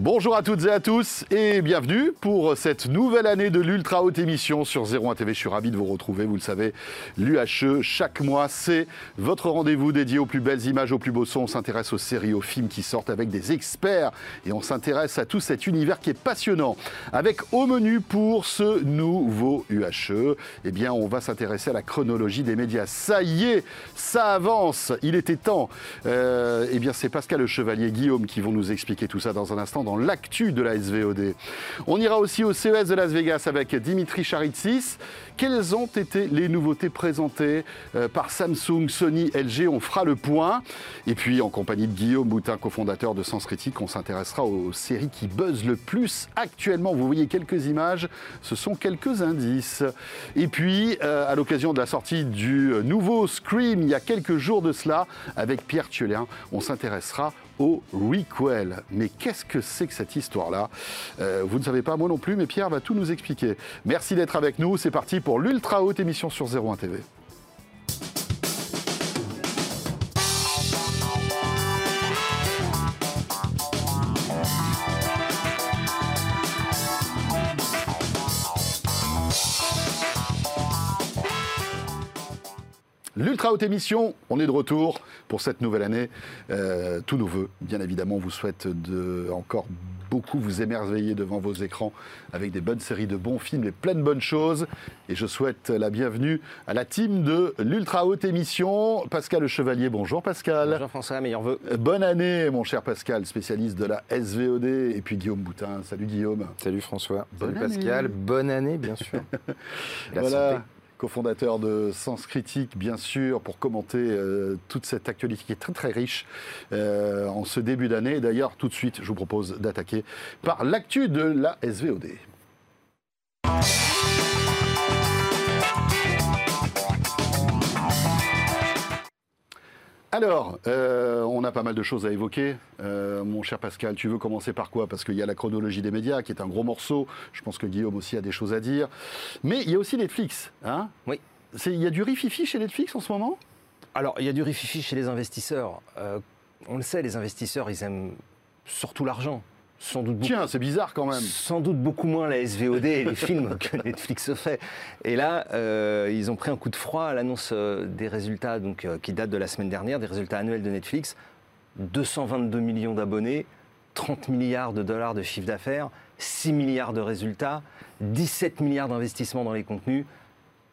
Bonjour à toutes et à tous et bienvenue pour cette nouvelle année de l'ultra haute émission sur 01 TV. Je suis ravi de vous retrouver. Vous le savez, l'UHE, chaque mois, c'est votre rendez-vous dédié aux plus belles images, aux plus beaux sons. On s'intéresse aux séries, aux films qui sortent avec des experts et on s'intéresse à tout cet univers qui est passionnant. Avec au menu pour ce nouveau UHE, eh bien, on va s'intéresser à la chronologie des médias. Ça y est, ça avance. Il était temps. Euh, eh bien, c'est Pascal Le Chevalier, Guillaume qui vont nous expliquer tout ça dans un instant l'actu de la SVOD. On ira aussi au CES de Las Vegas avec Dimitri Charitsis. Quelles ont été les nouveautés présentées euh, par Samsung, Sony, LG On fera le point. Et puis, en compagnie de Guillaume Boutin, cofondateur de Sens Critique, on s'intéressera aux séries qui buzzent le plus actuellement. Vous voyez quelques images, ce sont quelques indices. Et puis, euh, à l'occasion de la sortie du nouveau Scream, il y a quelques jours de cela, avec Pierre Thiolin, on s'intéressera au requel. Mais qu'est-ce que c'est que cette histoire-là? Euh, Vous ne savez pas, moi non plus, mais Pierre va tout nous expliquer. Merci d'être avec nous. C'est parti pour l'ultra haute émission sur 01 TV. L'Ultra Haute Émission, on est de retour pour cette nouvelle année. Euh, tout nouveau, bien évidemment, on vous souhaite de encore beaucoup vous émerveiller devant vos écrans avec des bonnes séries de bons films et plein de bonnes choses. Et je souhaite la bienvenue à la team de l'Ultra Haute Émission. Pascal Le Chevalier, bonjour Pascal. Bonjour François, meilleur vœu. Euh, bonne année, mon cher Pascal, spécialiste de la SVOD. Et puis Guillaume Boutin. Salut Guillaume. Salut François. Salut Pascal. Bonne année, bien sûr. voilà cofondateur de Sens Critique, bien sûr, pour commenter euh, toute cette actualité qui est très très riche euh, en ce début d'année. D'ailleurs, tout de suite, je vous propose d'attaquer par l'actu de la SVOD. Alors, euh, on a pas mal de choses à évoquer. Euh, mon cher Pascal, tu veux commencer par quoi? Parce qu'il y a la chronologie des médias qui est un gros morceau. Je pense que Guillaume aussi a des choses à dire. Mais il y a aussi Netflix. Hein? Oui. Il y a du rififi chez Netflix en ce moment? Alors, il y a du rififi chez les investisseurs. Euh, on le sait, les investisseurs, ils aiment surtout l'argent sans doute Tiens, c'est bizarre quand même. Sans doute beaucoup moins la SVOD et les films que Netflix fait. Et là, euh, ils ont pris un coup de froid à l'annonce euh, des résultats donc, euh, qui datent de la semaine dernière, des résultats annuels de Netflix. 222 millions d'abonnés, 30 milliards de dollars de chiffre d'affaires, 6 milliards de résultats, 17 milliards d'investissements dans les contenus.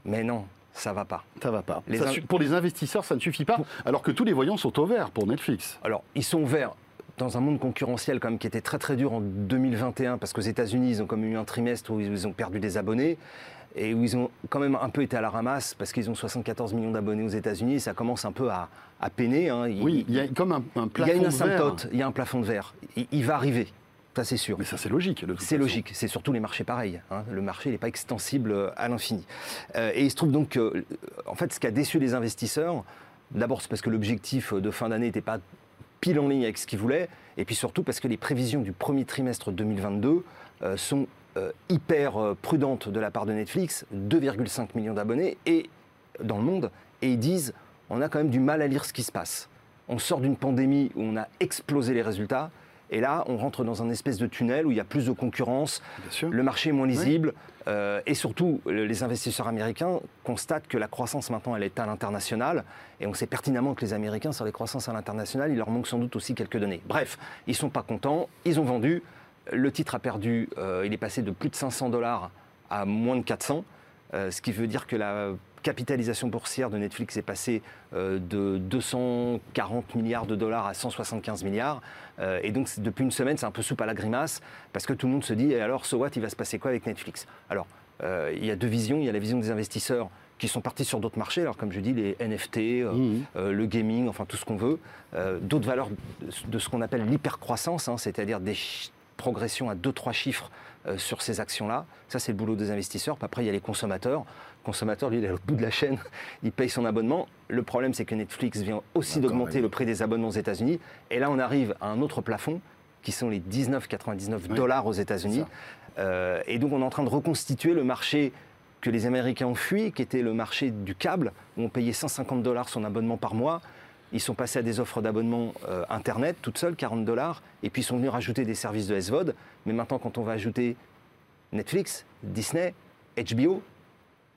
Mais non, ça va pas. Ça va pas. pour les investisseurs, ça ne suffit pas, alors que tous les voyants sont au vert pour Netflix. Alors, ils sont verts dans un monde concurrentiel comme qui était très très dur en 2021 parce qu'aux États-Unis ils ont comme eu un trimestre où ils ont perdu des abonnés et où ils ont quand même un peu été à la ramasse parce qu'ils ont 74 millions d'abonnés aux États-Unis ça commence un peu à, peiner. Hein. oui, il y a comme un, plafond de verre. Il y a une asymptote, il y a un plafond de verre. Il, va arriver. Ça, c'est sûr. Mais ça, c'est logique. C'est logique. C'est surtout les marchés pareils. Hein. Le marché n'est pas extensible à l'infini. Euh, et il se trouve donc que, en fait, ce qui a déçu les investisseurs, d'abord, c'est parce que l'objectif de fin d'année n'était pas pile en ligne avec ce qu'ils voulaient, et puis surtout parce que les prévisions du premier trimestre 2022 euh, sont euh, hyper euh, prudentes de la part de Netflix, 2,5 millions d'abonnés et dans le monde, et ils disent on a quand même du mal à lire ce qui se passe. On sort d'une pandémie où on a explosé les résultats, et là, on rentre dans un espèce de tunnel où il y a plus de concurrence, le marché est moins lisible, euh, et surtout, les investisseurs américains constatent que la croissance maintenant, elle est à l'international, et on sait pertinemment que les Américains, sur les croissances à l'international, il leur manque sans doute aussi quelques données. Bref, ils ne sont pas contents, ils ont vendu, le titre a perdu, euh, il est passé de plus de 500 dollars à moins de 400, euh, ce qui veut dire que la capitalisation boursière de Netflix est passée euh, de 240 milliards de dollars à 175 milliards. Euh, et donc, depuis une semaine, c'est un peu soupe à la grimace, parce que tout le monde se dit, et alors, so what, il va se passer quoi avec Netflix? Alors, euh, il y a deux visions. Il y a la vision des investisseurs qui sont partis sur d'autres marchés, alors comme je dis, les NFT, mmh. le gaming, enfin tout ce qu'on veut, d'autres valeurs de ce qu'on appelle l'hypercroissance, hein, c'est-à-dire des progressions à 2-3 chiffres sur ces actions-là. Ça, c'est le boulot des investisseurs. Puis après, il y a les consommateurs consommateur, lui, il est au bout de la chaîne, il paye son abonnement. Le problème, c'est que Netflix vient aussi d'augmenter le prix des abonnements aux États-Unis. Et là, on arrive à un autre plafond, qui sont les 19,99 dollars aux États-Unis. Euh, et donc, on est en train de reconstituer le marché que les Américains ont fui, qui était le marché du câble, où on payait 150 dollars son abonnement par mois. Ils sont passés à des offres d'abonnement euh, Internet, toutes seules, 40 dollars, et puis ils sont venus rajouter des services de SVOD. Mais maintenant, quand on va ajouter Netflix, Disney, HBO,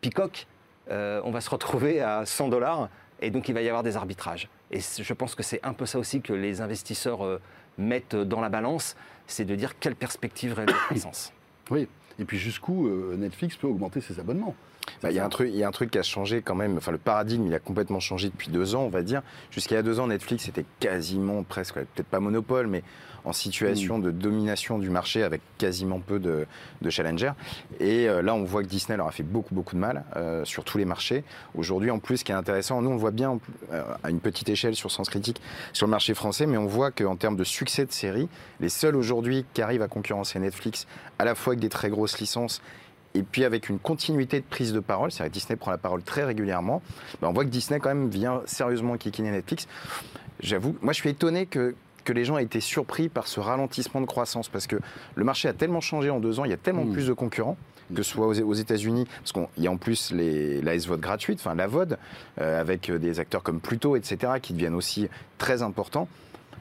Peacock, euh, on va se retrouver à 100 dollars, et donc il va y avoir des arbitrages. Et je pense que c'est un peu ça aussi que les investisseurs euh, mettent dans la balance, c'est de dire quelle perspective réelle de croissance. Oui, et puis jusqu'où Netflix peut augmenter ses abonnements bah, il y, a un truc, y a un truc qui a changé quand même. Enfin, le paradigme, il a complètement changé depuis deux ans, on va dire. Jusqu'à il y a deux ans, Netflix était quasiment presque, peut-être pas monopole, mais en situation mm. de domination du marché avec quasiment peu de, de challengers. Et euh, là, on voit que Disney leur a fait beaucoup, beaucoup de mal euh, sur tous les marchés. Aujourd'hui, en plus, ce qui est intéressant, nous, on le voit bien euh, à une petite échelle sur Sens Critique sur le marché français, mais on voit qu'en termes de succès de série, les seuls aujourd'hui qui arrivent à concurrencer Netflix, à la fois avec des très grosses licences et puis avec une continuité de prise de parole, c'est-à-dire que Disney prend la parole très régulièrement, ben, on voit que Disney quand même vient sérieusement kikiner Netflix. J'avoue, moi je suis étonné que que les gens aient été surpris par ce ralentissement de croissance parce que le marché a tellement changé en deux ans, il y a tellement mmh. plus de concurrents que ce soit aux, États-Unis, parce qu'il y a en plus les, la SVOD gratuite, enfin la VOD, euh, avec des acteurs comme Pluto, etc., qui deviennent aussi très importants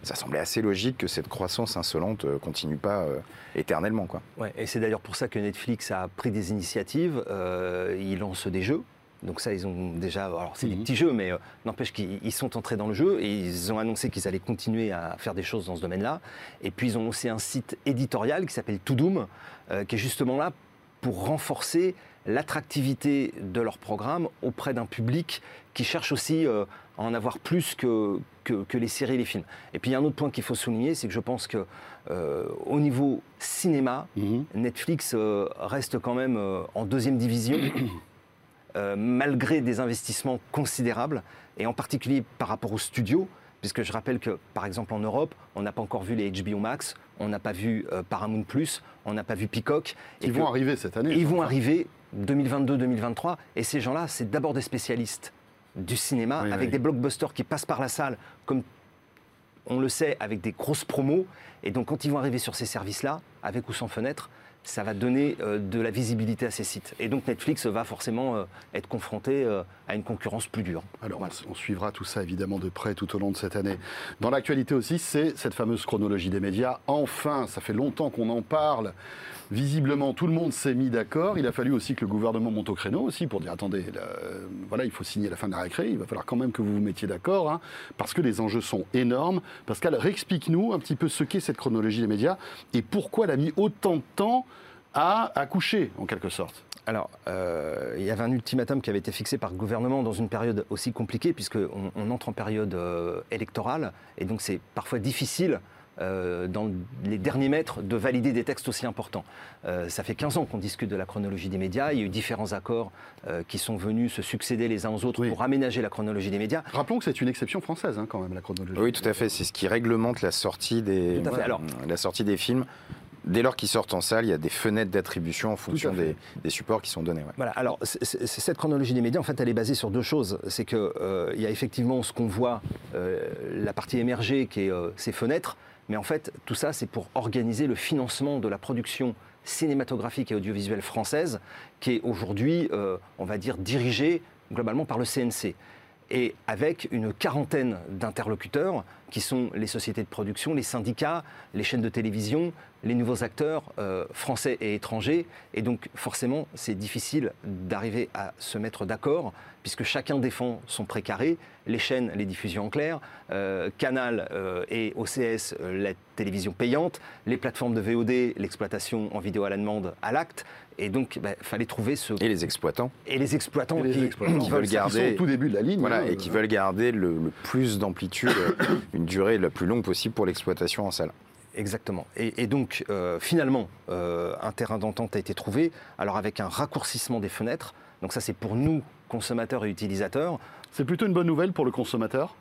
ça semblait assez logique que cette croissance insolente euh, continue pas euh, éternellement. Quoi. Ouais, et c'est d'ailleurs pour ça que Netflix a pris des initiatives. Euh, ils lancent des jeux. Donc ça, ils ont déjà... Alors c'est des mhm. petits jeux, mais n'empêche qu'ils sont entrés dans le jeu et ils ont annoncé qu'ils allaient continuer à faire des choses dans ce domaine-là. Et puis ils ont lancé un site éditorial qui s'appelle Toudoom, qui est justement là pour renforcer l'attractivité de leur programme auprès d'un public qui cherche aussi à en avoir plus que, que, les séries et les films. Et puis il y a un autre point qu'il faut souligner, c'est que je pense que euh, au niveau cinéma, mhm. Netflix euh, reste quand même euh, en deuxième division, malgré des investissements considérables, et en particulier par rapport aux studios, puisque je rappelle que, par exemple, en Europe, on n'a pas encore vu les HBO Max, on n'a pas vu Paramount Plus, on n'a pas vu Peacock. Ils vont arriver cette année. Ils vont arriver 2022-2023, et ces gens-là, c'est d'abord des spécialistes du cinéma, avec des blockbusters qui passent par la salle, comme on le sait, avec des grosses promos. Et donc, quand ils vont arriver sur ces services-là, avec ou sans fenêtre, ça va donner euh, de la visibilité à ces sites. Et donc Netflix va forcément euh, être confronté euh, à une concurrence plus dure. Alors on suivra tout ça évidemment de près tout au long de cette année. Dans l'actualité aussi, c'est cette fameuse chronologie des médias. Enfin, ça fait longtemps qu'on en parle. Visiblement, tout le monde s'est mis d'accord. Il a fallu aussi que le gouvernement monte au créneau aussi pour dire attendez, voilà, il faut signer la fin de la récré. Il va falloir quand même que vous vous mettiez d'accord, hein, parce que les enjeux sont énormes. Pascal, réexplique-nous un petit peu ce qu'est cette chronologie des médias et pourquoi elle a mis autant de temps à accoucher, en quelque sorte. Alors, euh, il y avait un ultimatum qui avait été fixé par le gouvernement dans une période aussi compliquée, puisqu'on on entre en période euh, électorale, et donc c'est parfois difficile euh, dans les derniers mètres de valider des textes aussi importants. Euh, ça fait 15 ans qu'on discute de la chronologie des médias. Il y a eu différents accords euh, qui sont venus se succéder les uns aux autres pour aménager la chronologie des médias. Rappelons que c'est une exception française hein, quand même, la chronologie. Oui, tout à fait. C'est ce qui réglemente la sortie des, la sortie des films dès lors qu'ils sortent en salle, il y a des fenêtres d'attribution en fonction des, supports qui sont donnés. Voilà, alors cette chronologie des médias, en fait, elle est basée sur deux choses. C'est qu'il il y a effectivement ce qu'on voit, la partie émergée, qui est ces fenêtres, mais en fait, tout ça, c'est pour organiser le financement de la production cinématographique et audiovisuelle française, qui est aujourd'hui, euh, on va dire, dirigée globalement par le CNC et avec une quarantaine d'interlocuteurs qui sont les sociétés de production, les syndicats, les chaînes de télévision, les nouveaux acteurs euh, français et étrangers. Et donc forcément, c'est difficile d'arriver à se mettre d'accord puisque chacun défend son précaré, les chaînes, les diffusions en clair, euh, Canal euh, et OCS, la télévision payante, les plateformes de VOD, l'exploitation en vidéo à la demande à l'acte, et donc, il bah, fallait trouver ce. Et les exploitants. Et les exploitants, qui, veulent garder. au tout début de la ligne. Voilà, et qui veulent garder le, plus d'amplitude, une durée la plus longue possible pour l'exploitation en salle. Exactement. Et, donc, euh, finalement, euh, un terrain d'entente a été trouvé, alors avec un raccourcissement des fenêtres. Donc, ça, c'est pour nous, consommateurs et utilisateurs. C'est plutôt une bonne nouvelle pour le consommateur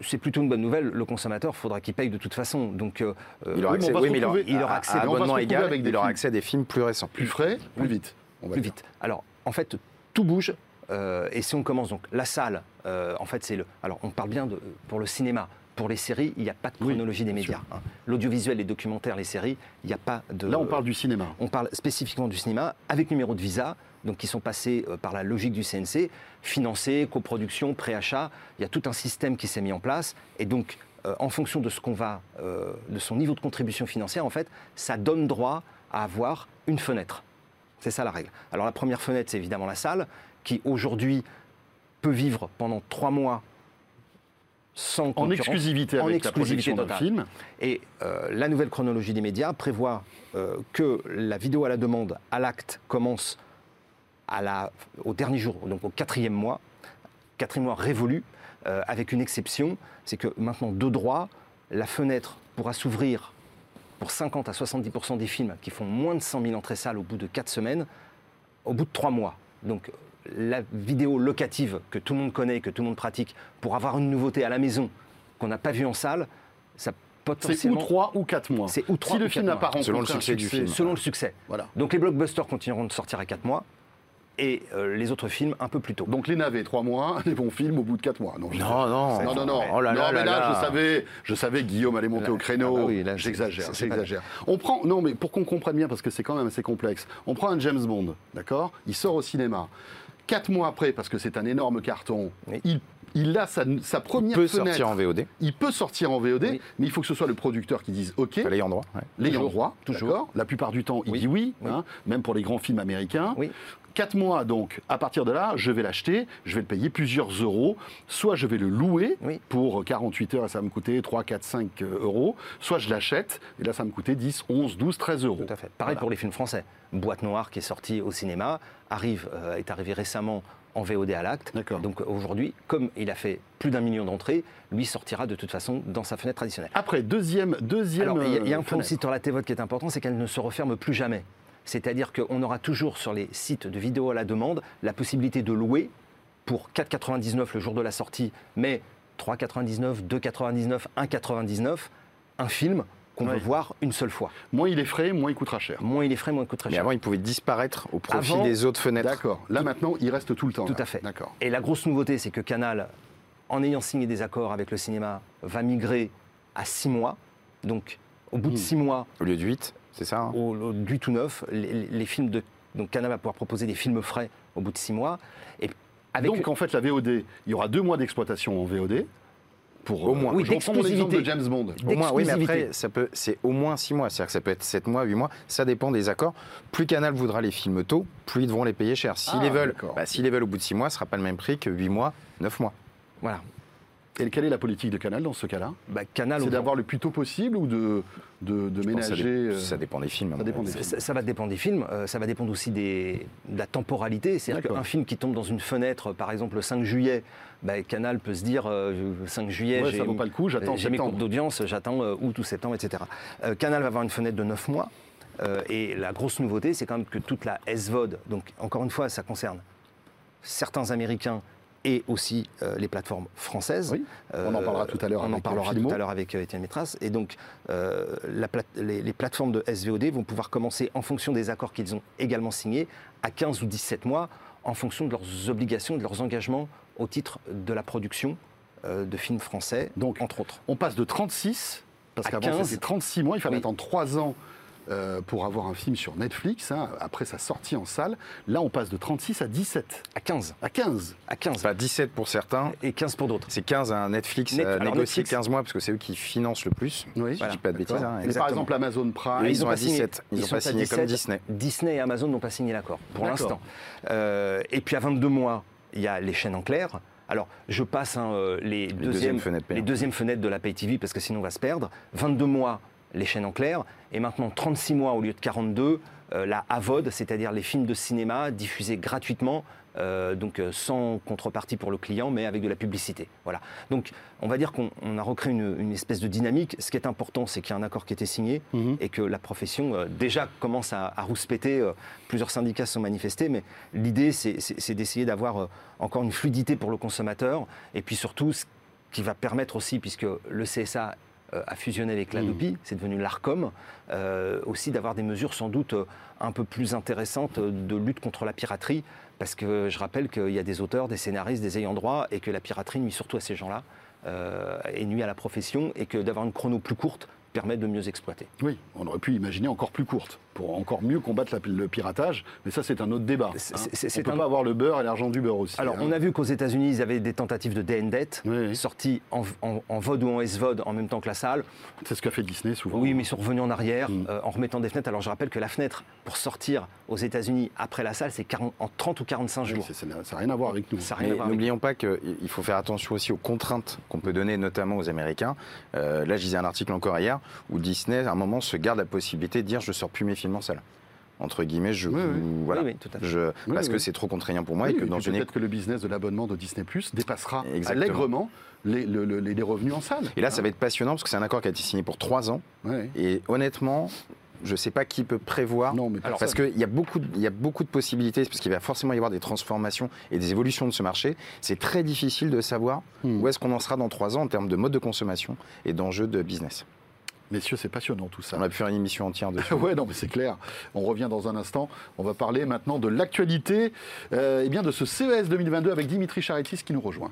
c'est plutôt une bonne nouvelle. Le consommateur, faudra qu'il paye de toute façon. Donc, euh, il aura accès, oui, mais il aura, accès à, abonnement égal, avec il aura accès à des films plus récents. Plus frais, plus vite. plus vite. Alors, en fait, tout bouge. Euh, et si on commence donc la salle, euh, en fait, c'est le. Alors, on parle bien de pour le cinéma. Pour les séries, il n'y a pas de Oui, chronologie des médias. hein. L'audiovisuel, les documentaires, les séries, il n'y a pas de. Là, on parle du cinéma. On parle spécifiquement du cinéma avec numéro de visa, donc qui sont passés euh, par la logique du CNC, financé, coproduction, préachat. Il y a tout un système qui s'est mis en place. Et donc, euh, en fonction de ce qu'on va, euh, de son niveau de contribution financière, en fait, ça donne droit à avoir une fenêtre. C'est ça la règle. Alors la première fenêtre, c'est évidemment la salle, qui aujourd'hui peut vivre pendant trois mois sans En exclusivité En exclusivité la production film. Et euh, la nouvelle chronologie des médias prévoit euh, que la vidéo à la demande, à l'acte, commence à la, au dernier jour, donc au quatrième mois, quatrième mois révolu, euh, avec une exception, c'est que maintenant, de droit, la fenêtre pourra s'ouvrir pour 50 à 70% des films qui font moins de 100 000 entrées salles au bout de 4 semaines, au bout de 3 mois. Donc la vidéo locative que tout le monde connaît, que tout le monde pratique, pour avoir une nouveauté à la maison qu'on n'a pas vue en salle, ça C'est ou potentiellement... 3 ou 4 mois. C'est ou trois si le ou film quatre n'a pas mois. rencontré Selon le succès du film. Selon le succès. Voilà. Donc les blockbusters continueront de sortir à 4 mois et euh, les autres films un peu plus tôt. Donc les navets, 3 mois, les bons films au bout de 4 mois. Non, je- Non, non. Non, non, non. Oh là non, là mais là là, là. je savais, je savais que Guillaume allait monter Là, au créneau. ah bah oui, là, c'est- j'exagère. On prend, non, mais pour qu'on comprenne bien, parce que c'est quand même assez complexe, on prend un James Bond, d'accord? Il sort au cinéma. Quatre mois après, parce que c'est un énorme carton, Oui. il, il a sa, sa Il première peut fenêtre. sortir en VOD. Il peut sortir en VOD, Oui. mais il faut que ce soit le producteur qui dise OK. L'ayant droit. ouais. L'ayant Toujours, droit, toujours. La plupart du temps, il Oui. dit oui, Oui. hein, même pour les grands films américains. Oui. Quatre mois, donc, à partir de là, je vais l'acheter, je vais le payer plusieurs euros. Soit je vais le louer Oui. pour 48 heures et ça va me coûter 3, 4, 5 euros. Soit je l'achète et là, ça va me coûter 10, 11, 12, 13 euros. Tout à fait. Pareil Voilà. pour les films français. Boîte Noire qui est sorti au cinéma arrive, euh, est arrivé récemment en VOD à l'acte. D'accord. Donc aujourd'hui, comme il a fait plus d'un million d'entrées, lui sortira de toute façon dans sa fenêtre traditionnelle. Après, deuxième, deuxième. Alors, il y a- il y a un euh, point aussi sur la TVOD qui est important, c'est qu'elle ne se referme plus jamais. C'est-à-dire qu'on aura toujours sur les sites de vidéo à la demande la possibilité de louer pour 4,99 le jour de la sortie, mais 3,99, 2,99, 1,99, un film qu'on Ouais. veut voir une seule fois. Moins il est frais, moins il coûtera cher. Moins il est frais, moins il coûte très Mais cher. avant, il pouvait disparaître au profit Avant- des autres fenêtres. D'accord. Là, maintenant, il reste tout le temps. Tout là. à fait. D'accord. Et la grosse nouveauté, c'est que Canal, en ayant signé des accords avec le cinéma, va migrer à 6 mois. Donc, au bout de Hmm. 6 mois, Au lieu de 8, c'est ça hein au, au- du tout neuf, les, les films de. Donc, Canal va pouvoir proposer des films frais au bout de 6 mois. Et avec Donc, en fait, la VOD, il y aura deux mois d'exploitation en VOD. Pour, Au moins. euh, Oui, je reprends mon exemple de. James Bond. Au moins, oui, mais après, ça peut, c'est au moins 6 mois. C'est-à-dire que ça peut être 7 mois, 8 mois. Ça dépend des accords. Plus Canal voudra les films tôt, plus ils devront les payer cher. S'ils Ah, les veulent, bah, s'ils les veulent au bout de 6 mois, ce sera pas le même prix que 8 mois, 9 mois. Voilà. Et quelle est la politique de Canal dans ce cas-là? Bah, Canal, C'est d'avoir le plus tôt possible ou de, de, ça ménager euh, ça, dépend des films. à ça dépend va dépendre des films, euh, ça va dépendre aussi des, de la temporalité. C'est-à-dire qu'un film qui tombe dans une fenêtre, par exemple le 5 juillet, bah, Canal peut se dire euh, le 5 juillet, Ouais, j'ai ça vaut pas le coup, j'attends j'ai mes coupes d'audience, j'attends euh, août ou septembre, etc. Euh, Canal va avoir une fenêtre de 9 mois. euh, et la grosse nouveauté, c'est quand même que toute la SVOD, donc encore une fois, ça concerne certains Américains et aussi euh, les plateformes françaises. Oui, on en parlera tout à l'heure On en avec, parlera euh, tout à l'heure avec euh, Étienne Métras. Et donc, euh, la plate- les, les plateformes de SVOD vont pouvoir commencer, en fonction des accords qu'ils ont également signés, à 15 ou 17 mois, en fonction de leurs obligations, de leurs engagements au titre de la production euh, de films français, Donc, entre autres. On passe de 36, parce qu'avant 15. c'était 36 mois, il fallait Oui. attendre 3 ans euh, pour avoir un film sur Netflix, hein, après sa sortie en salle. Là, on passe de 36 à 17, À 15. à 15. À 15. Enfin, 17 pour certains. Et 15 pour d'autres. C'est 15 à Netflix Net- alors négocié Netflix- 15 mois parce que c'est eux qui financent le plus. Oui, Je dis pas de bêtises. Hein, Mais par exemple, Amazon Prime. Eux, ils ont sont à pas signé. 17. Ils Ils n'ont sont pas signé comme 17. Disney. Disney et Amazon n'ont pas signé l'accord, pour l'instant. Euh, et puis à 22 mois, il y a les chaînes en clair. Alors, je passe hein, euh, les, deuxièmes, deuxièmes fenêtres les deuxièmes fenêtres de la Pay TV, parce que sinon on va se perdre. 22 mois, les chaînes en clair. Et maintenant 36 mois au lieu de 42, euh, la AVOD, c'est-à-dire les films de cinéma diffusés gratuitement, euh, donc euh, sans contrepartie pour le client, mais avec de la publicité. Voilà. Donc, on va dire qu'on on a recréé une, une espèce de dynamique. Ce qui est important, c'est qu'il y a un accord qui a été signé Mhm. et que la profession euh, déjà commence à, à rouspéter. plusieurs syndicats se sont manifestés, mais l'idée, c'est- d'essayer d'avoir encore une fluidité pour le consommateur et puis surtout, ce qui va permettre aussi, puisque le CSA a fusionné avec l'ADOPI, c'est devenu l'ARCOM, euh, aussi d'avoir des mesures sans doute euh, un peu plus intéressantes euh, de lutte contre la piraterie, parce que je rappelle qu'il y a des auteurs, des scénaristes, des ayants droit, et que la piraterie nuit surtout à ces gens-là. euh, et nuit à la profession et que d'avoir une chrono plus courte permet de mieux exploiter. Oui, on aurait pu imaginer encore plus courte pour encore mieux combattre la- le piratage, mais ça c'est un autre débat. C'est- hein. on c'est peut un- pas avoir le beurre et l'argent du beurre aussi. Alors, hein. on a vu qu'aux États-Unis, ils avaient des tentatives de DNDET, Oui, oui. sorties en, en, en VOD ou en SVOD en même temps que la salle. C'est ce qu'a fait Disney souvent. Oui, mais ils sont revenus en arrière Mm. euh, en remettant des fenêtres. Alors, je rappelle que la fenêtre pour sortir aux États-Unis après la salle, c'est 40 en 30 ou 45 Oui, jours. ça n'a rien à voir avec nous. N'oublions pas qu'il faut faire attention aussi aux contraintes qu'on peut donner, notamment aux Américains. Euh, là, je lisais un article encore hier où Disney, à un moment, se garde la possibilité de dire je sors plus mes films Entre guillemets, je, Oui, oui. voilà, Oui, oui, tout à fait. Je- Oui, parce que c'est trop contraignant pour moi et que dans une peut-être que le business de l'abonnement de Disney Plus dépassera Exactement. allègrement les, le- le- les- les revenus en salle. Et là, ça va être passionnant parce que c'est un accord qui a été signé pour trois ans. Et honnêtement, je ne sais pas qui peut prévoir. Non, mais Alors, parce qu'il y, a beaucoup de- y a beaucoup de possibilités, parce qu'il va forcément y avoir des transformations et des évolutions de ce marché. C'est très difficile de savoir Hmm. où est-ce qu'on en sera dans trois ans en termes de mode de consommation et d'enjeux de business. Messieurs, c'est passionnant tout ça. On a pu faire une émission entière dessus. Ouais, non, mais c'est clair. On revient dans un instant. On va parler maintenant de l'actualité euh, eh bien de ce CES 2022 avec Dimitri Charitis qui nous rejoint.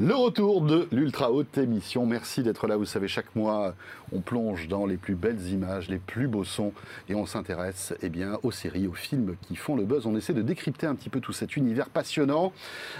Le retour de l'ultra haute émission. Merci d'être là. Vous savez, chaque mois, on plonge dans les plus belles images, les plus beaux sons, et on s'intéresse eh bien aux séries, aux films qui font le buzz. On essaie de décrypter un petit peu tout cet univers passionnant,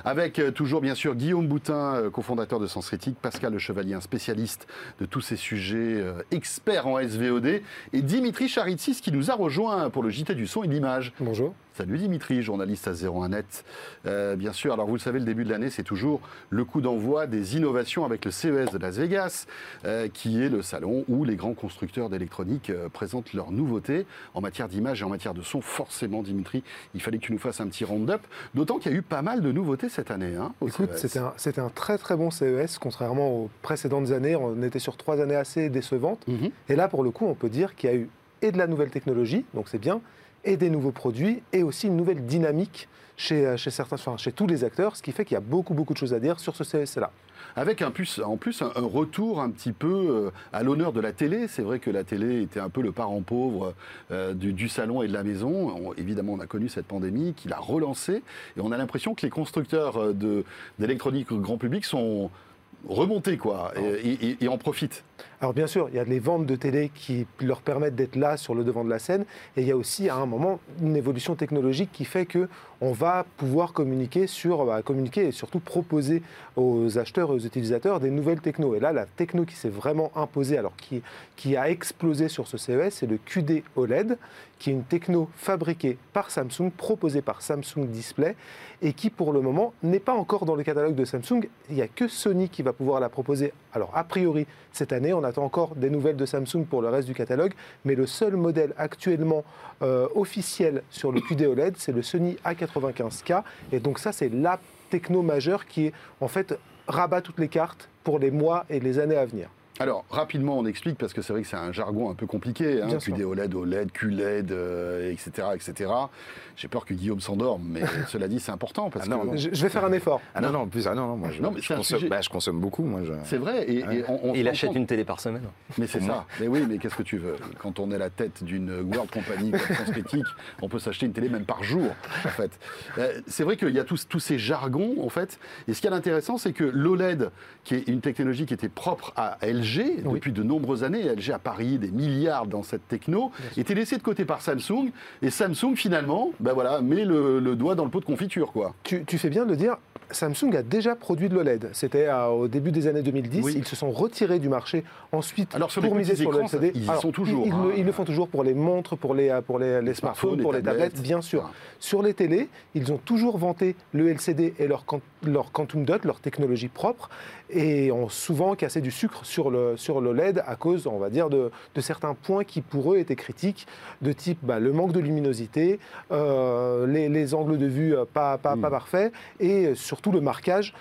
avec euh, toujours bien sûr Guillaume Boutin, euh, cofondateur de Sens Critique, Pascal Le Chevalier, un spécialiste de tous ces sujets, euh, expert en SVOD, et Dimitri Charitsis qui nous a rejoint pour le JT du son et de l'image. Bonjour. Salut Dimitri, journaliste à 01net. Euh, bien sûr, alors vous le savez, le début de l'année, c'est toujours le coup d'envoi des innovations avec le CES de Las Vegas, euh, qui est le salon où les grands constructeurs d'électronique euh, présentent leurs nouveautés en matière d'image et en matière de son. Forcément, Dimitri, il fallait que tu nous fasses un petit round-up, d'autant qu'il y a eu pas mal de nouveautés cette année. Hein, au Écoute, c'était un, c'était un très très bon CES, contrairement aux précédentes années. On était sur trois années assez décevantes. Mhm. Et là, pour le coup, on peut dire qu'il y a eu et de la nouvelle technologie, donc c'est bien, et des nouveaux produits, et aussi une nouvelle dynamique chez, euh, chez, certains, chez tous les acteurs, ce qui fait qu'il y a beaucoup beaucoup de choses à dire sur ce CES-là. Avec en plus un, retour un petit peu euh, à l'honneur de la télé. C'est vrai que la télé était un peu le parent pauvre euh, du, salon et de la maison. On- évidemment, on a connu cette pandémie qui l'a relancé. Et on a l'impression que les constructeurs d'électronique grand public sont remontés quoi, et, et- et en profitent. Alors bien sûr, il y a les ventes de télé qui leur permettent d'être là sur le devant de la scène, et il y a aussi à un moment une évolution technologique qui fait que on va pouvoir communiquer sur, bah, communiquer et surtout proposer aux acheteurs et aux utilisateurs des nouvelles technos. Et là, la techno qui s'est vraiment imposée, alors qui, qui a explosé sur ce CES, c'est le QD OLED, qui est une techno fabriquée par Samsung, proposée par Samsung Display, et qui pour le moment n'est pas encore dans le catalogue de Samsung. Il n'y a que Sony qui va pouvoir la proposer. Alors a priori, cette année, on attend encore des nouvelles de Samsung pour le reste du catalogue, mais le seul modèle actuellement euh, officiel sur le QD OLED, c'est le Sony A95K, et donc ça, c'est la techno majeure qui en fait rabat toutes les cartes pour les mois et les années à venir. Alors, rapidement, on explique, parce que c'est vrai que c'est un jargon un peu compliqué, hein. QD OLED, OLED, QLED, euh, etc., etc. J'ai peur que Guillaume s'endorme, mais cela dit, c'est important, parce Ah non, que... non. Je, je vais faire un effort. Ah non, non, en plus, ah non, non, moi je, Non, mais je consomme, sujet- bah, je consomme beaucoup. Moi, je... C'est vrai, et, et on, il achète compte- une télé par semaine. Mais c'est ça. Mais oui, mais qu'est-ce que tu veux? Quand on est la tête d'une World Company comme Critique, on peut s'acheter une télé même par jour, en fait. Euh, c'est vrai qu'il y a tous, tous ces jargons, en fait. Et ce qui est intéressant, c'est que l'OLED, qui est une technologie qui était propre à LG Oui. depuis de nombreuses années, LG a parié des milliards dans cette techno, était laissée de côté par Samsung. Et Samsung, finalement, ben voilà, met le, le doigt dans le pot de confiture, quoi. Tu, tu fais bien de le dire, Samsung a déjà produit de l'OLED. C'était euh, au début des années 2010. Oui. Ils se sont retirés du marché ensuite Alors, sur pour miser sur le LCD. ils y sont toujours, Ils, ils le, ils le font toujours pour les montres, pour les, euh, pour les, les smartphones, pour les tablettes, tablettes. bien sûr. Ah. Sur les télés, ils ont toujours vanté le LCD et leur, quan- leur Quantum Dot, leur technologie propre, et ont souvent cassé du sucre sur le, sur le LED à cause, on va dire, de, de certains points qui pour eux étaient critiques, de type bah, le manque de luminosité, euh, les, les angles de vue pas, pas, pas parfaits, et euh, surtout le marquage.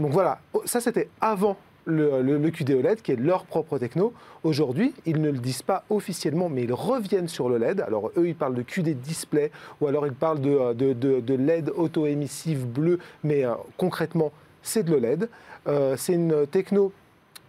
Donc voilà, ça c'était avant le, QD OLED, qui est leur propre techno. Aujourd'hui, ils ne le disent pas officiellement, mais ils reviennent sur le LED. Alors eux, ils parlent de QD display, ou alors ils parlent de, euh, LED auto-émissive bleu, mais euh, concrètement, c'est de l'OLED. Euh, c'est une techno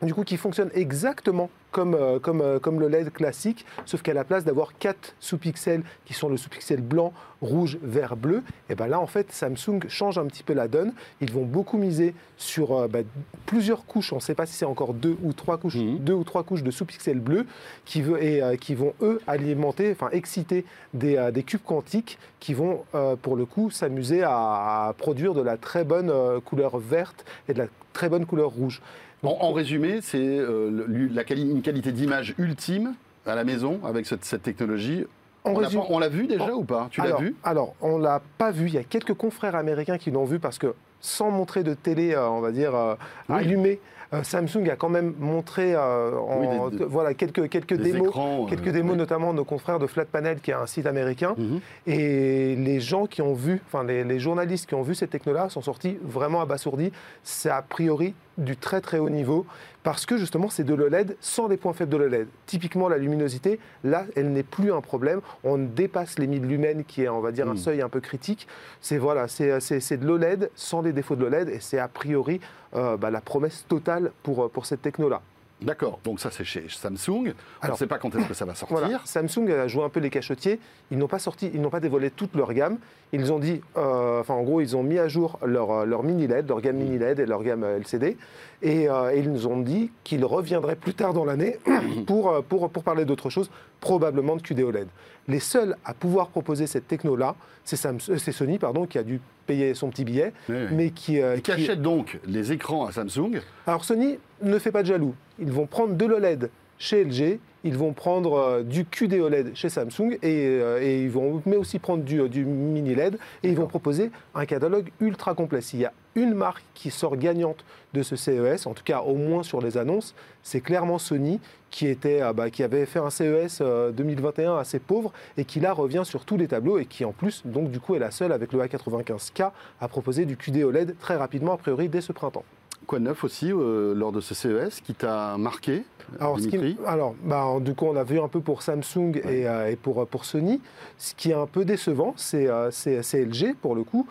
du coup, qui fonctionne exactement comme, euh, comme, euh, comme le LED classique, sauf qu'à la place d'avoir quatre sous-pixels qui sont le sous-pixel blanc, rouge, vert, bleu, et ben là en fait Samsung change un petit peu la donne. Ils vont beaucoup miser sur euh, bah, plusieurs couches, on ne sait pas si c'est encore deux ou trois couches, Mhm. deux ou trois couches de sous-pixels bleus qui, veut, et, qui vont eux alimenter, enfin exciter des, des cubes quantiques qui vont pour le coup s'amuser à, à produire de la très bonne couleur verte et de la très bonne couleur rouge. En, en résumé, c'est euh, une qualité d'image ultime à la maison avec cette, cette technologie. On l'a résumé- pas- on l'a vu déjà ou pas? Tu l'as vu? Alors, on l'a pas vu. Il y a quelques confrères américains qui l'ont vu parce que sans montrer de télé, euh, on va dire, euh, Oui. allumée, euh, Samsung a quand même montré en- Oui, des- des- voilà, quelques, quelques démos. écrans, Quelques démos, notamment nos confrères de Flat Panel, qui est un site américain. Mhm. Et les gens qui ont vu, enfin les, les journalistes qui ont vu cette techno-là sont sortis vraiment abasourdis. C'est a priori du très très haut niveau parce que justement c'est de l'OLED sans les points faibles de l'OLED. Typiquement la luminosité, là elle n'est plus un problème. On dépasse les 1000 lumens qui est on va dire un Mm. seuil un peu critique. C'est voilà, c'est c'est- c'est de l'OLED sans les défauts de l'OLED et c'est a priori euh, bah, la promesse totale pour, pour cette techno-là. D'accord, donc ça c'est chez Samsung. on ne Alors- sait pas quand est-ce que ça va sortir. Voilà. Samsung a joué un peu les cachotiers. Ils n'ont pas sorti, ils n'ont pas dévoilé toute leur gamme. Ils ont dit, euh, enfin en gros, ils ont mis à jour leur, euh, leur mini LED, leur gamme mini LED et leur gamme euh, LCD, et, euh, et ils nous ont dit qu'ils reviendraient plus tard dans l'année pour, euh, pour, pour parler d'autre chose, probablement de QD-OLED. Les seuls à pouvoir proposer cette techno-là, c'est euh, c'est Sony, pardon, qui a dû payer son petit billet, Oui, oui. mais qui, euh, Qui qui- achète donc les écrans à Samsung alors Sony ne fait pas de jaloux. Ils vont prendre de l'OLED chez LG, ils vont prendre euh, du QD OLED chez Samsung et, euh, et ils vont mais aussi prendre du, du mini LED et ils vont proposer un catalogue ultra complet. S'il y a une marque qui sort gagnante de ce CES, en tout cas au moins sur les annonces, c'est clairement Sony qui, était, ah bah, qui avait fait un CES euh, 2021 assez pauvre et qui là revient sur tous les tableaux et qui en plus donc du coup est la seule avec le A95K à proposer du QD OLED très rapidement a priori dès ce printemps. Quoi de neuf aussi euh, lors de ce CES qui t'a marqué, Alors, ce qui- Dimitri? alors bah, du coup, on a vu un peu pour Samsung et, euh, et pour, pour Sony. Ce qui est un peu décevant, c'est euh, LG, pour le coup,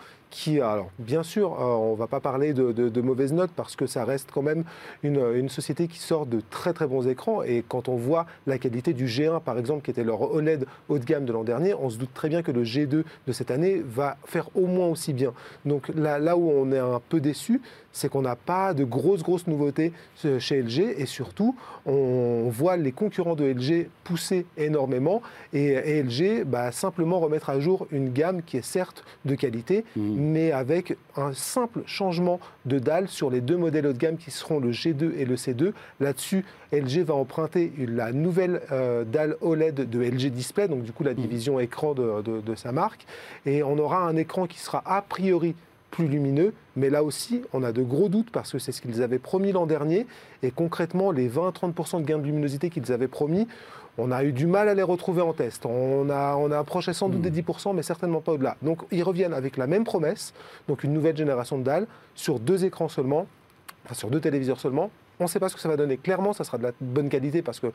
alors, bien sûr, euh, on ne va pas parler de, mauvaises notes parce que ça reste quand même une, une société qui sort de très très bons écrans. Et quand on voit la qualité du G1, par exemple, qui était leur OLED haut de gamme de l'an dernier, on se doute très bien que le G2 de cette année va faire au moins aussi bien. Donc là, là où on est un peu déçu, c'est qu'on n'a pas de grosses, grosses nouveautés euh, chez LG et surtout, on voit les concurrents de LG pousser énormément et, et LG bah, simplement remettre à jour une gamme qui est certes de qualité, Mhm. mais avec un simple changement de dalle sur les deux modèles haut de gamme qui seront le G2 et le C2. Là-dessus, LG va emprunter la nouvelle euh, dalle OLED de LG Display, donc du coup la division écran de, de- de sa marque, et on aura un écran qui sera a priori plus lumineux, mais là aussi, on a de gros doutes parce que c'est ce qu'ils avaient promis l'an dernier, et concrètement, les 20-30% de gain de luminosité qu'ils avaient promis, on a eu du mal à les retrouver en test. On a, on a approché sans doute des 10%, mais certainement pas au-delà. Donc ils reviennent avec la même promesse, donc une nouvelle génération de dalles, sur deux écrans seulement, enfin sur deux téléviseurs seulement. On ne sait pas ce que ça va donner. Clairement, ça sera de la bonne qualité parce que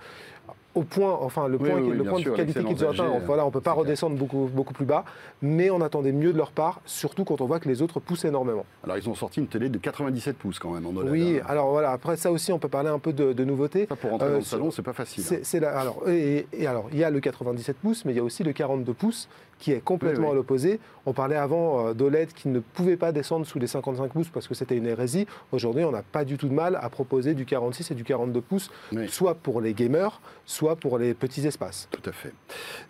au point, enfin le Oui, point, oui, le bien point sûr, de qualité qu'ils ont l'excellence atteint, LG, voilà, on peut pas redescendre beaucoup, beaucoup plus bas, mais on attendait mieux de leur part, surtout quand on voit que les autres poussent énormément. Alors ils ont sorti une télé de 97 pouces quand même en OLED. Oui, hein. alors voilà, après ça aussi, on peut parler un peu de, de nouveautés. Ça, pour rentrer Euh, dans le salon, c'est pas facile. hein. C'est, c'est la- alors, et, et alors, il y a le 97 pouces, mais il y a aussi le 42 pouces qui est complètement à l'opposé. On parlait avant euh, d'OLED qui ne pouvait pas descendre sous les 55 pouces parce que c'était une hérésie. Aujourd'hui, on n'a pas du tout de mal à proposer du 46 et du 42 pouces, soit pour les gamers, soit pour les petits espaces. Tout à fait.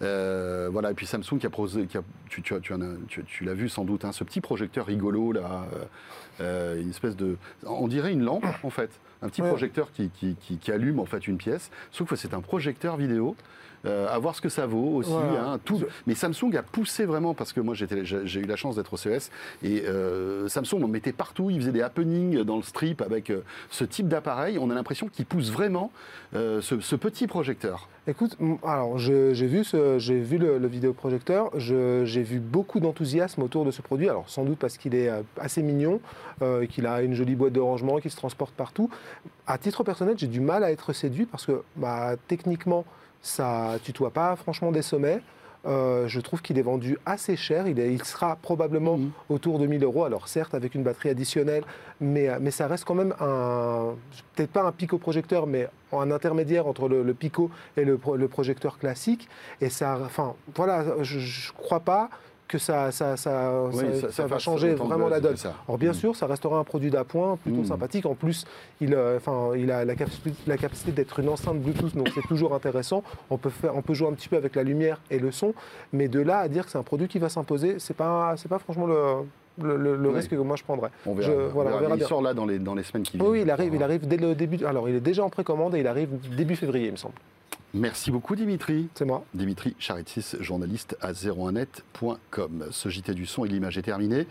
Euh, voilà, et puis Samsung qui a posé, qui a- tu, l'as vu sans doute, hein, ce petit projecteur rigolo là, euh, euh, une espèce de, on dirait une lampe en fait, un petit Ouais. projecteur qui, qui- qui- qui allume en fait une pièce, sauf que c'est un projecteur vidéo. Euh, à voir ce que ça vaut aussi. Voilà. hein, tout. Mais Samsung a poussé vraiment parce que moi j'ai eu la chance d'être au CES et euh, Samsung en mettait partout. Il faisait des happenings dans le strip avec euh, ce type d'appareil. On a l'impression qu'il pousse vraiment euh, ce, ce petit projecteur. Écoute, alors j'ai vu, ce- j'ai vu le, le vidéoprojecteur, je- j'ai vu beaucoup d'enthousiasme autour de ce produit, alors sans doute parce qu'il est assez mignon, qu'il a une jolie boîte de rangement, qu'il se transporte partout. À titre personnel, j'ai du mal à être séduit parce que bah, techniquement, ça tutoie pas franchement des sommets. euh, je trouve qu'il est vendu assez cher. Il, est- il sera probablement Mhm. autour de 1000 euros. Alors certes, avec une batterie additionnelle, mais, euh, mais ça reste quand même un, peut-être pas un pico projecteur, mais un intermédiaire entre le, le pico et le, le projecteur classique. Et ça, enfin, voilà, je, je crois pas que ça, ça, ça, Oui, ça- ça- ça ça va changer vraiment la donne. Alors bien Mhm. sûr, ça restera un produit d'appoint plutôt Mhm. sympathique. En plus, il, euh, il a la capacité, la capacité d'être une enceinte Bluetooth, donc c'est toujours intéressant. On peut, faire, on peut jouer un petit peu avec la lumière et le son, mais de là à dire que c'est un produit qui va s'imposer, c'est pas, c'est pas franchement le, le, le- le Ouais. risque que moi je prendrais. On verra. Je- on voilà, on verra. verra Mais bien. il sort là dans les, dans les semaines qui viennent. Oui, il arrive, il arrive dès le début. Alors, il est déjà en précommande et il arrive début février, il me semble. Merci beaucoup Dimitri. C'est moi. Dimitri Charitsis, journaliste à 01net.com. Ce JT du son et de l'image est terminé.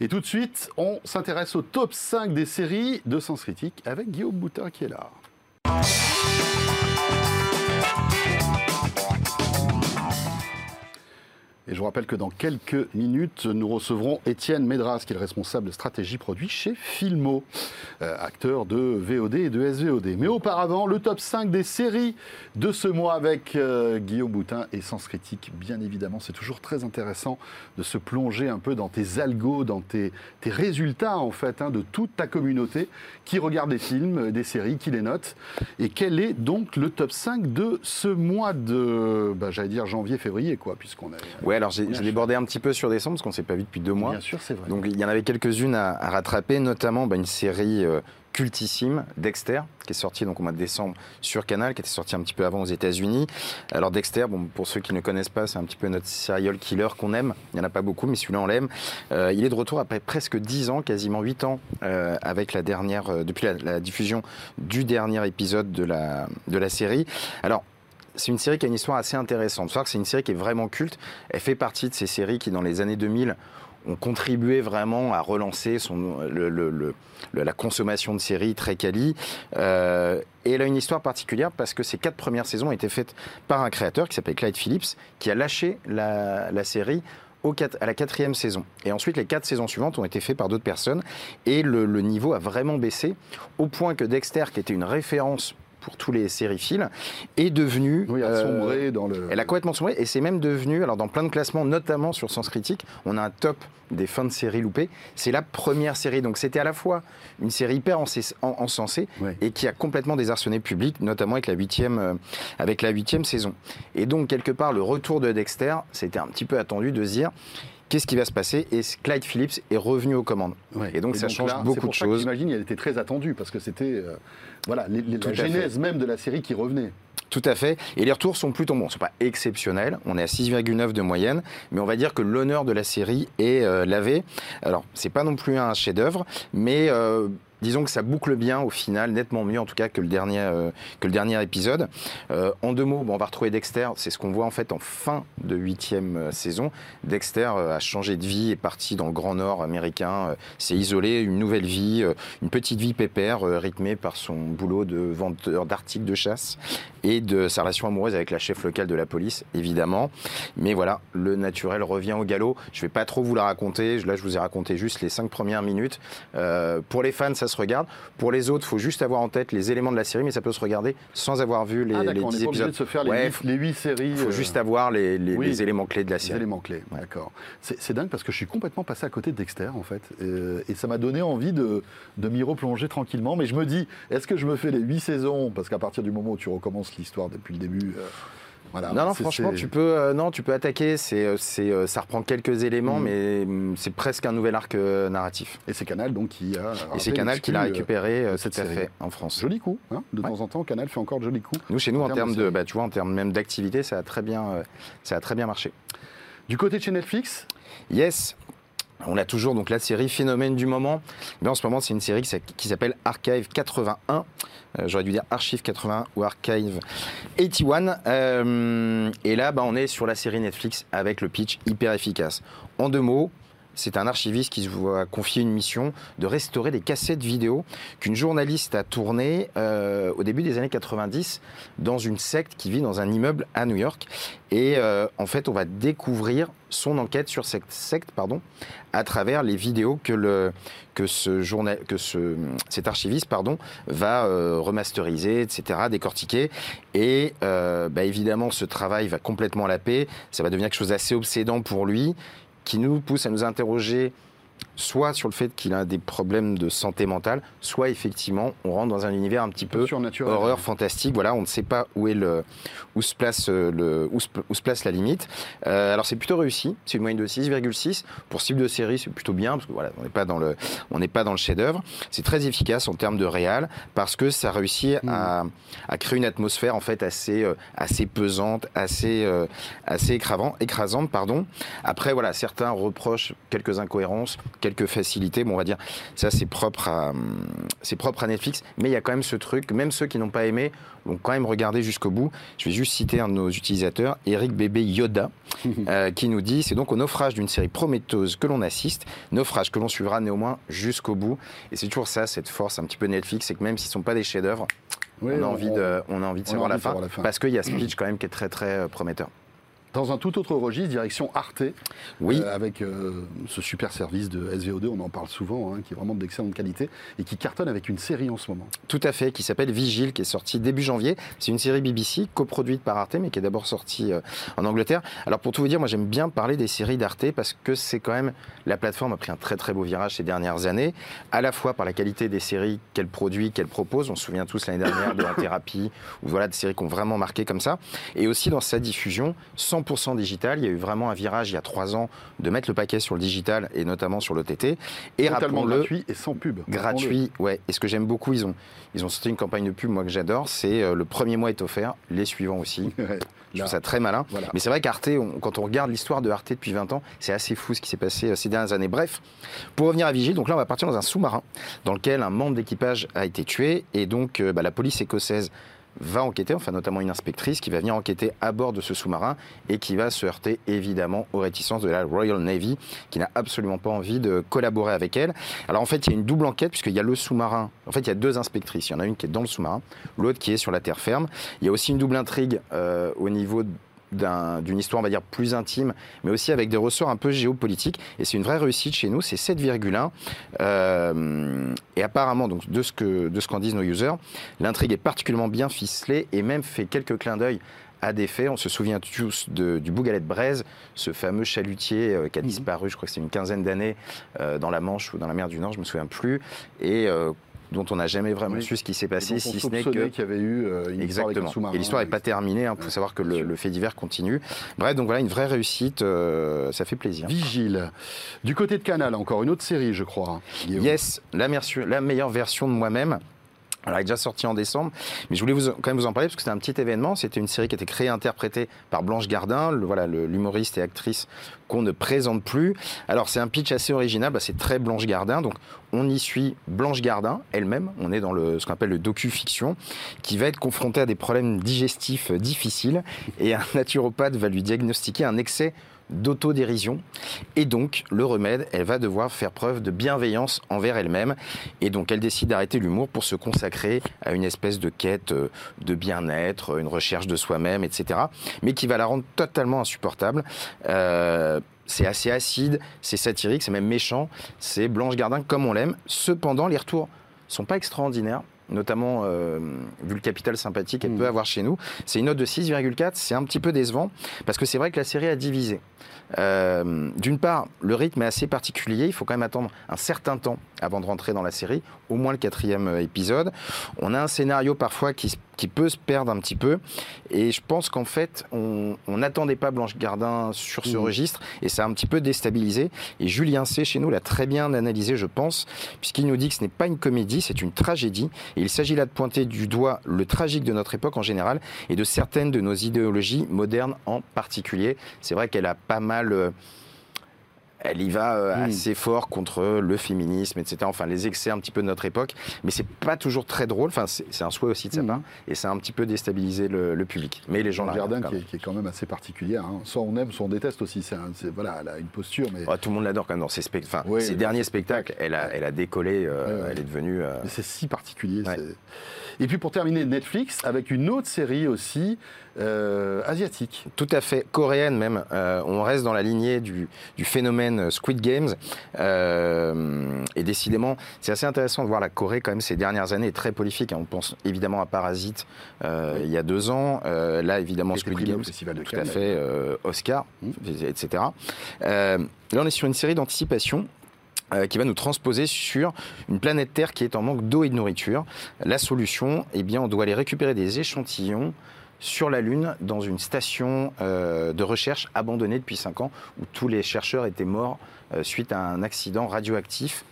Et tout de suite, on s'intéresse au top 5 des séries de Sens Critique avec Guillaume Boutin qui est là. Et je vous rappelle que dans quelques minutes, nous recevrons Étienne Médras, qui est le responsable stratégie produit chez Filmo, euh, acteur de VOD et de SVOD. Mais auparavant, le top 5 des séries de ce mois avec euh, Guillaume Boutin et Sens Critique. Bien évidemment, c'est toujours très intéressant de se plonger un peu dans tes algos, dans tes, tes résultats en fait, hein, de toute ta communauté qui regarde des films, euh, des séries, qui les note. Et quel est donc le top 5 de ce mois de, bah, j'allais dire janvier-février, quoi, puisqu'on a... Ouais, alors j'ai débordé un petit peu sur décembre parce qu'on s'est pas vu depuis deux mois. Bien sûr, c'est vrai. Donc il y en avait quelques-unes à, à rattraper, notamment bah, une série euh, cultissime, Dexter, qui est sortie donc au mois de décembre sur Canal, qui était sortie un petit peu avant aux États-Unis. Alors Dexter, bon, pour ceux qui ne connaissent pas, c'est un petit peu notre serial killer qu'on aime. Il n'y en a pas beaucoup, mais celui-là on l'aime. Euh, il est de retour après presque 10 ans, quasiment 8 ans, euh, avec la dernière, euh, depuis la, la diffusion du dernier épisode de la, de la série. Alors c'est une série qui a une histoire assez intéressante. C'est une série qui est vraiment culte. Elle fait partie de ces séries qui, dans les années 2000, ont contribué vraiment à relancer la consommation de séries très quali. Euh, et elle a une histoire particulière parce que ces quatre premières saisons ont été faites par un créateur qui s'appelle Clyde Phillips, qui a lâché la, série à la quatrième saison. Et ensuite, les quatre saisons suivantes ont été faites par d'autres personnes. Et le, le niveau a vraiment baissé, au point que Dexter, qui était une référence pour tous les sériphiles, est devenu... Oui, à euh, sombrer dans le... elle a complètement sombré et c'est même devenu, alors dans plein de classements, notamment sur Sens Critique, on a un top des fins de série loupées. C'est la première série, donc c'était à la fois une série hyper encens- en- encensée Ouais. et qui a complètement désarçonné le public, notamment avec la huitième, euh, avec la huitième saison. Et donc quelque part, le retour de Dexter, c'était un petit peu attendu de se dire. Qu'est-ce qui va se passer Et Clyde Phillips est revenu aux commandes. Ouais. Et donc ça change là, beaucoup pour de choses. J'imagine elle était très attendue parce que c'était euh, voilà les- les- Tout la fait. genèse même de la série qui revenait. Tout à fait. Et les retours sont plutôt bons. Ce sont pas exceptionnels. On est à 6,9 de moyenne. Mais on va dire que l'honneur de la série est euh, lavé. Alors, c'est pas non plus un chef-d'œuvre, mais. euh, Disons que ça boucle bien au final, nettement mieux en tout cas que le dernier, euh, que le dernier épisode. Euh, en deux mots, bon, on va retrouver Dexter, c'est ce qu'on voit en fait en fin de huitième euh, saison. Dexter a changé de vie, est parti dans le Grand Nord américain, s'est isolé, une nouvelle vie, une petite vie pépère, rythmée par son boulot de vendeur d'articles de chasse et de sa relation amoureuse avec la chef locale de la police, évidemment. Mais voilà, le naturel revient au galop. Je vais pas trop vous la raconter. Là, je vous ai raconté juste les cinq premières minutes. Pour les fans, ça se regarde. Pour les autres, faut juste avoir en tête les éléments de la série, mais ça peut se regarder sans avoir vu les, ah les d'accord, on 10 n'est pas obligé épisodes. de se faire les, Ouais, séries. Il faut euh, juste avoir les, les- oui. les éléments clés de la les série. éléments clés. D'accord. C'est dingue parce que je suis complètement passé à côté de Dexter en fait, Euh, et ça m'a donné envie de, de m'y replonger tranquillement. Mais je me dis, est-ce que je me fais les huit saisons? Parce qu'à partir du moment où tu recommences l'histoire depuis le début. euh, voilà, Non, non, franchement, c'est- tu peux, euh, non, tu peux attaquer. C'est, euh, c'est, euh, ça reprend quelques éléments, Mhm. mais hum, c'est presque un nouvel arc euh, narratif. Et c'est Canal donc qui a. Et c'est Canal qui l'a récupéré euh, cette tout à fait en France. Joli coup, hein de Ouais. temps en temps, Canal fait encore de jolis coups. Nous, chez nous, En en, termes termes de bah, tu vois, en termes même d'activité, ça a très bien, ça a très bien marché. Du côté de chez Netflix, Yes. On a toujours donc la série phénomène du moment. Mais en ce moment, c'est une série qui s'a- qui s'appelle Archive 81. Euh, J'aurais dû dire Archive 81 ou Archive 81. Euh, et là, bah, on est sur la série Netflix avec le pitch hyper efficace. En deux mots, c'est un archiviste qui se voit confier une mission de restaurer des cassettes vidéo qu'une journaliste a tournées euh, au début des années 90 dans une secte qui vit dans un immeuble à New York. Et euh, en fait, on va découvrir son enquête sur cette secte pardon, à travers les vidéos que, le, que, ce journal, que ce, cet archiviste pardon, va euh, remasteriser, etc., décortiquer. Et bah, évidemment, ce travail va complètement à la paix. Ça va devenir quelque chose d'assez obsédant pour lui qui nous pousse à nous interroger soit sur le fait qu'il a des problèmes de santé mentale, soit effectivement on rentre dans un univers un petit peu horreur fantastique. Voilà, on ne sait pas où est le où se place euh, le où se, place la limite. Euh, alors c'est plutôt réussi, c'est une moyenne de 6,6 pour cible de série, c'est plutôt bien parce que voilà, on n'est pas dans le on n'est pas dans le chef-d'œuvre. C'est très efficace en termes de réal parce que ça réussit à, à, créer une atmosphère en fait assez euh, assez pesante, assez assez écravant, écrasante pardon. Après voilà, certains reprochent quelques incohérences quelques facilités. Bon, on va dire, ça c'est propre à, c'est propre à Netflix, mais il y a quand même ce truc, même ceux qui n'ont pas aimé vont quand même regarder jusqu'au bout. Je vais juste citer un de nos utilisateurs, Eric Bébé Yoda, euh, qui nous dit c'est donc au naufrage d'une série prometteuse que l'on assiste, naufrage que l'on suivra néanmoins jusqu'au bout. Et c'est toujours ça, cette force un petit peu Netflix, c'est que même s'ils ne sont pas des chefs-d'œuvre, on, a envie de, on a envie de savoir la, fin, la fin, parce qu'il y a ce pitch quand même qui est très très euh, prometteur. Dans un tout autre registre, direction Arte, oui. Euh, avec euh, ce super service de SVO2, on en parle souvent, hein, qui est vraiment d'excellente qualité et qui cartonne avec une série en ce moment. Tout à fait, qui s'appelle Vigile, qui est sortie début janvier. C'est une série BBC coproduite par Arte, mais qui est d'abord sortie euh, en Angleterre. Alors pour tout vous dire, moi j'aime bien parler des séries d'Arte parce que c'est quand même la plateforme a pris un très très beau virage ces dernières années, à la fois par la qualité des séries qu'elle produit, qu'elle propose. On se souvient tous l'année dernière de la thérapie ou voilà des séries qui ont vraiment marqué comme ça, et aussi dans sa diffusion sans 100% digital. Il y a eu vraiment un virage il y a trois ans de mettre le paquet sur le digital et notamment sur l'OTT. Et Totalement gratuit et sans pub. Gratuit, ouais. Et ce que j'aime beaucoup, ils ont, ils ont sorti une campagne de pub, moi que j'adore, c'est euh, le premier mois est offert, les suivants aussi. Je trouve ça très malin. Mais c'est vrai qu'Arte, quand on regarde l'histoire de Arte depuis 20 ans, c'est assez fou ce qui s'est passé euh, ces dernières années. Bref, pour revenir à Vigile, donc là on va partir dans un sous-marin dans lequel un membre d'équipage a été tué et donc euh, bah, la police écossaise va enquêter, enfin notamment une inspectrice qui va venir enquêter à bord de ce sous-marin et qui va se heurter évidemment aux réticences de la Royal Navy qui n'a absolument pas envie de collaborer avec elle. Alors en fait il y a une double enquête puisqu'il y a le sous-marin, en fait il y a deux inspectrices, il y en a une qui est dans le sous-marin, l'autre qui est sur la terre ferme. Il y a aussi une double intrigue euh, au niveau d'une histoire, on va dire, plus intime, mais aussi avec des ressorts un peu géopolitiques. Et c'est une vraie réussite chez nous, c'est 7,1. Euh, et apparemment, donc, de ce qu'en de ce qu'en disent nos users, l'intrigue est particulièrement bien ficelée et même fait quelques clins d'œil à des faits. On se souvient tous de, du Bougalet de Braise, ce fameux chalutier euh, qui a mhm. disparu, je crois que c'est une quinzaine d'années, euh, dans la Manche ou dans la mer du Nord, je me souviens plus. Et dont on n'a jamais vraiment su ce qui s'est passé, si ce n'est que qu'il y avait eu euh, une Exactement. Et l'histoire n'est pas terminée. Il hein, faut savoir que le, fait divers continue. Bref, donc voilà une vraie réussite. Euh, ça fait plaisir. Vigile. Du côté de Canal, encore une autre série, je crois. Hein, yes, la, la meilleure version de moi-même. Elle est déjà sortie en décembre, mais je voulais quand même vous en parler parce que c'était un petit événement. C'était une série qui a été créée interprétée par Blanche Gardin, voilà, l'humoriste et actrice qu'on ne présente plus. Alors c'est un pitch assez original, bah, c'est très Blanche Gardin. Donc on y suit Blanche Gardin elle-même. On est dans le, ce qu'on appelle le docu-fiction, qui va être confrontée à des problèmes digestifs difficiles et un naturopathe va lui diagnostiquer un excès d'autodérision. Et donc, le remède, elle va devoir faire preuve de bienveillance envers elle-même. Et donc, elle décide d'arrêter l'humour pour se consacrer à une espèce de quête euh, de bien-être, une recherche de soi-même, etc. Mais qui va la rendre totalement insupportable. Euh, c'est assez acide, c'est satirique, c'est même méchant. C'est Blanche Gardin comme on l'aime. Cependant, les retours sont pas extraordinaires notamment euh, vu le capital sympathique qu'elle mmh. peut avoir chez nous. C'est une note de 6,4, c'est un petit peu décevant, parce que c'est vrai que la série a divisé. Euh, d'une part, le rythme est assez particulier. Il faut quand même attendre un certain temps avant de rentrer dans la série, au moins le quatrième euh, épisode. On a un scénario parfois qui, peut se perdre un petit peu. Et je pense qu'en fait, on n'attendait pas Blanche Gardin sur ce mmh. registre et ça a un petit peu déstabilisé. Et Julien C. chez nous l'a très bien analysé, je pense, puisqu'il nous dit que ce n'est pas une comédie, c'est une tragédie. Et il s'agit là de pointer du doigt le tragique de notre époque en général et de certaines de nos idéologies modernes en particulier. C'est vrai qu'elle a pas mal euh, elle y va euh, assez fort contre le féminisme, etc. Enfin, les excès un petit peu de notre époque. Mais c'est pas toujours très drôle. Enfin, c'est un souhait aussi de sa part. Et ça a un petit peu déstabilisé le, le public. Mais les gens la jardin qui est, qui est quand même assez particulier. hein. Soit on aime, soit on déteste aussi. C'est voilà, elle a une posture, mais. Ouais, tout le monde l'adore quand même dans ses, spect- enfin, Oui, ses oui, derniers spectacles. Elle a, elle a décollé. euh, Ouais, ouais. Elle est devenue. euh, mais c'est si particulier. Ouais. Et puis pour terminer, Netflix avec une autre série aussi euh, asiatique. Tout à fait, coréenne même. Euh, on reste dans la lignée du, du phénomène euh, Squid Games. Euh, et décidément, c'est assez intéressant de voir la Corée quand même ces dernières années est très prolifique. On pense évidemment à Parasite il y a deux ans. Là, évidemment, Squid Games. De Tout Cannes. à fait, Oscar, Mm. etc. Là, on est sur une série d'anticipation euh, qui va nous transposer sur une planète Terre qui est en manque d'eau et de nourriture. La solution, eh bien, on doit aller récupérer des échantillons sur la Lune dans une station euh, de recherche abandonnée depuis 5 ans où tous les chercheurs étaient morts euh, suite à un accident radioactif,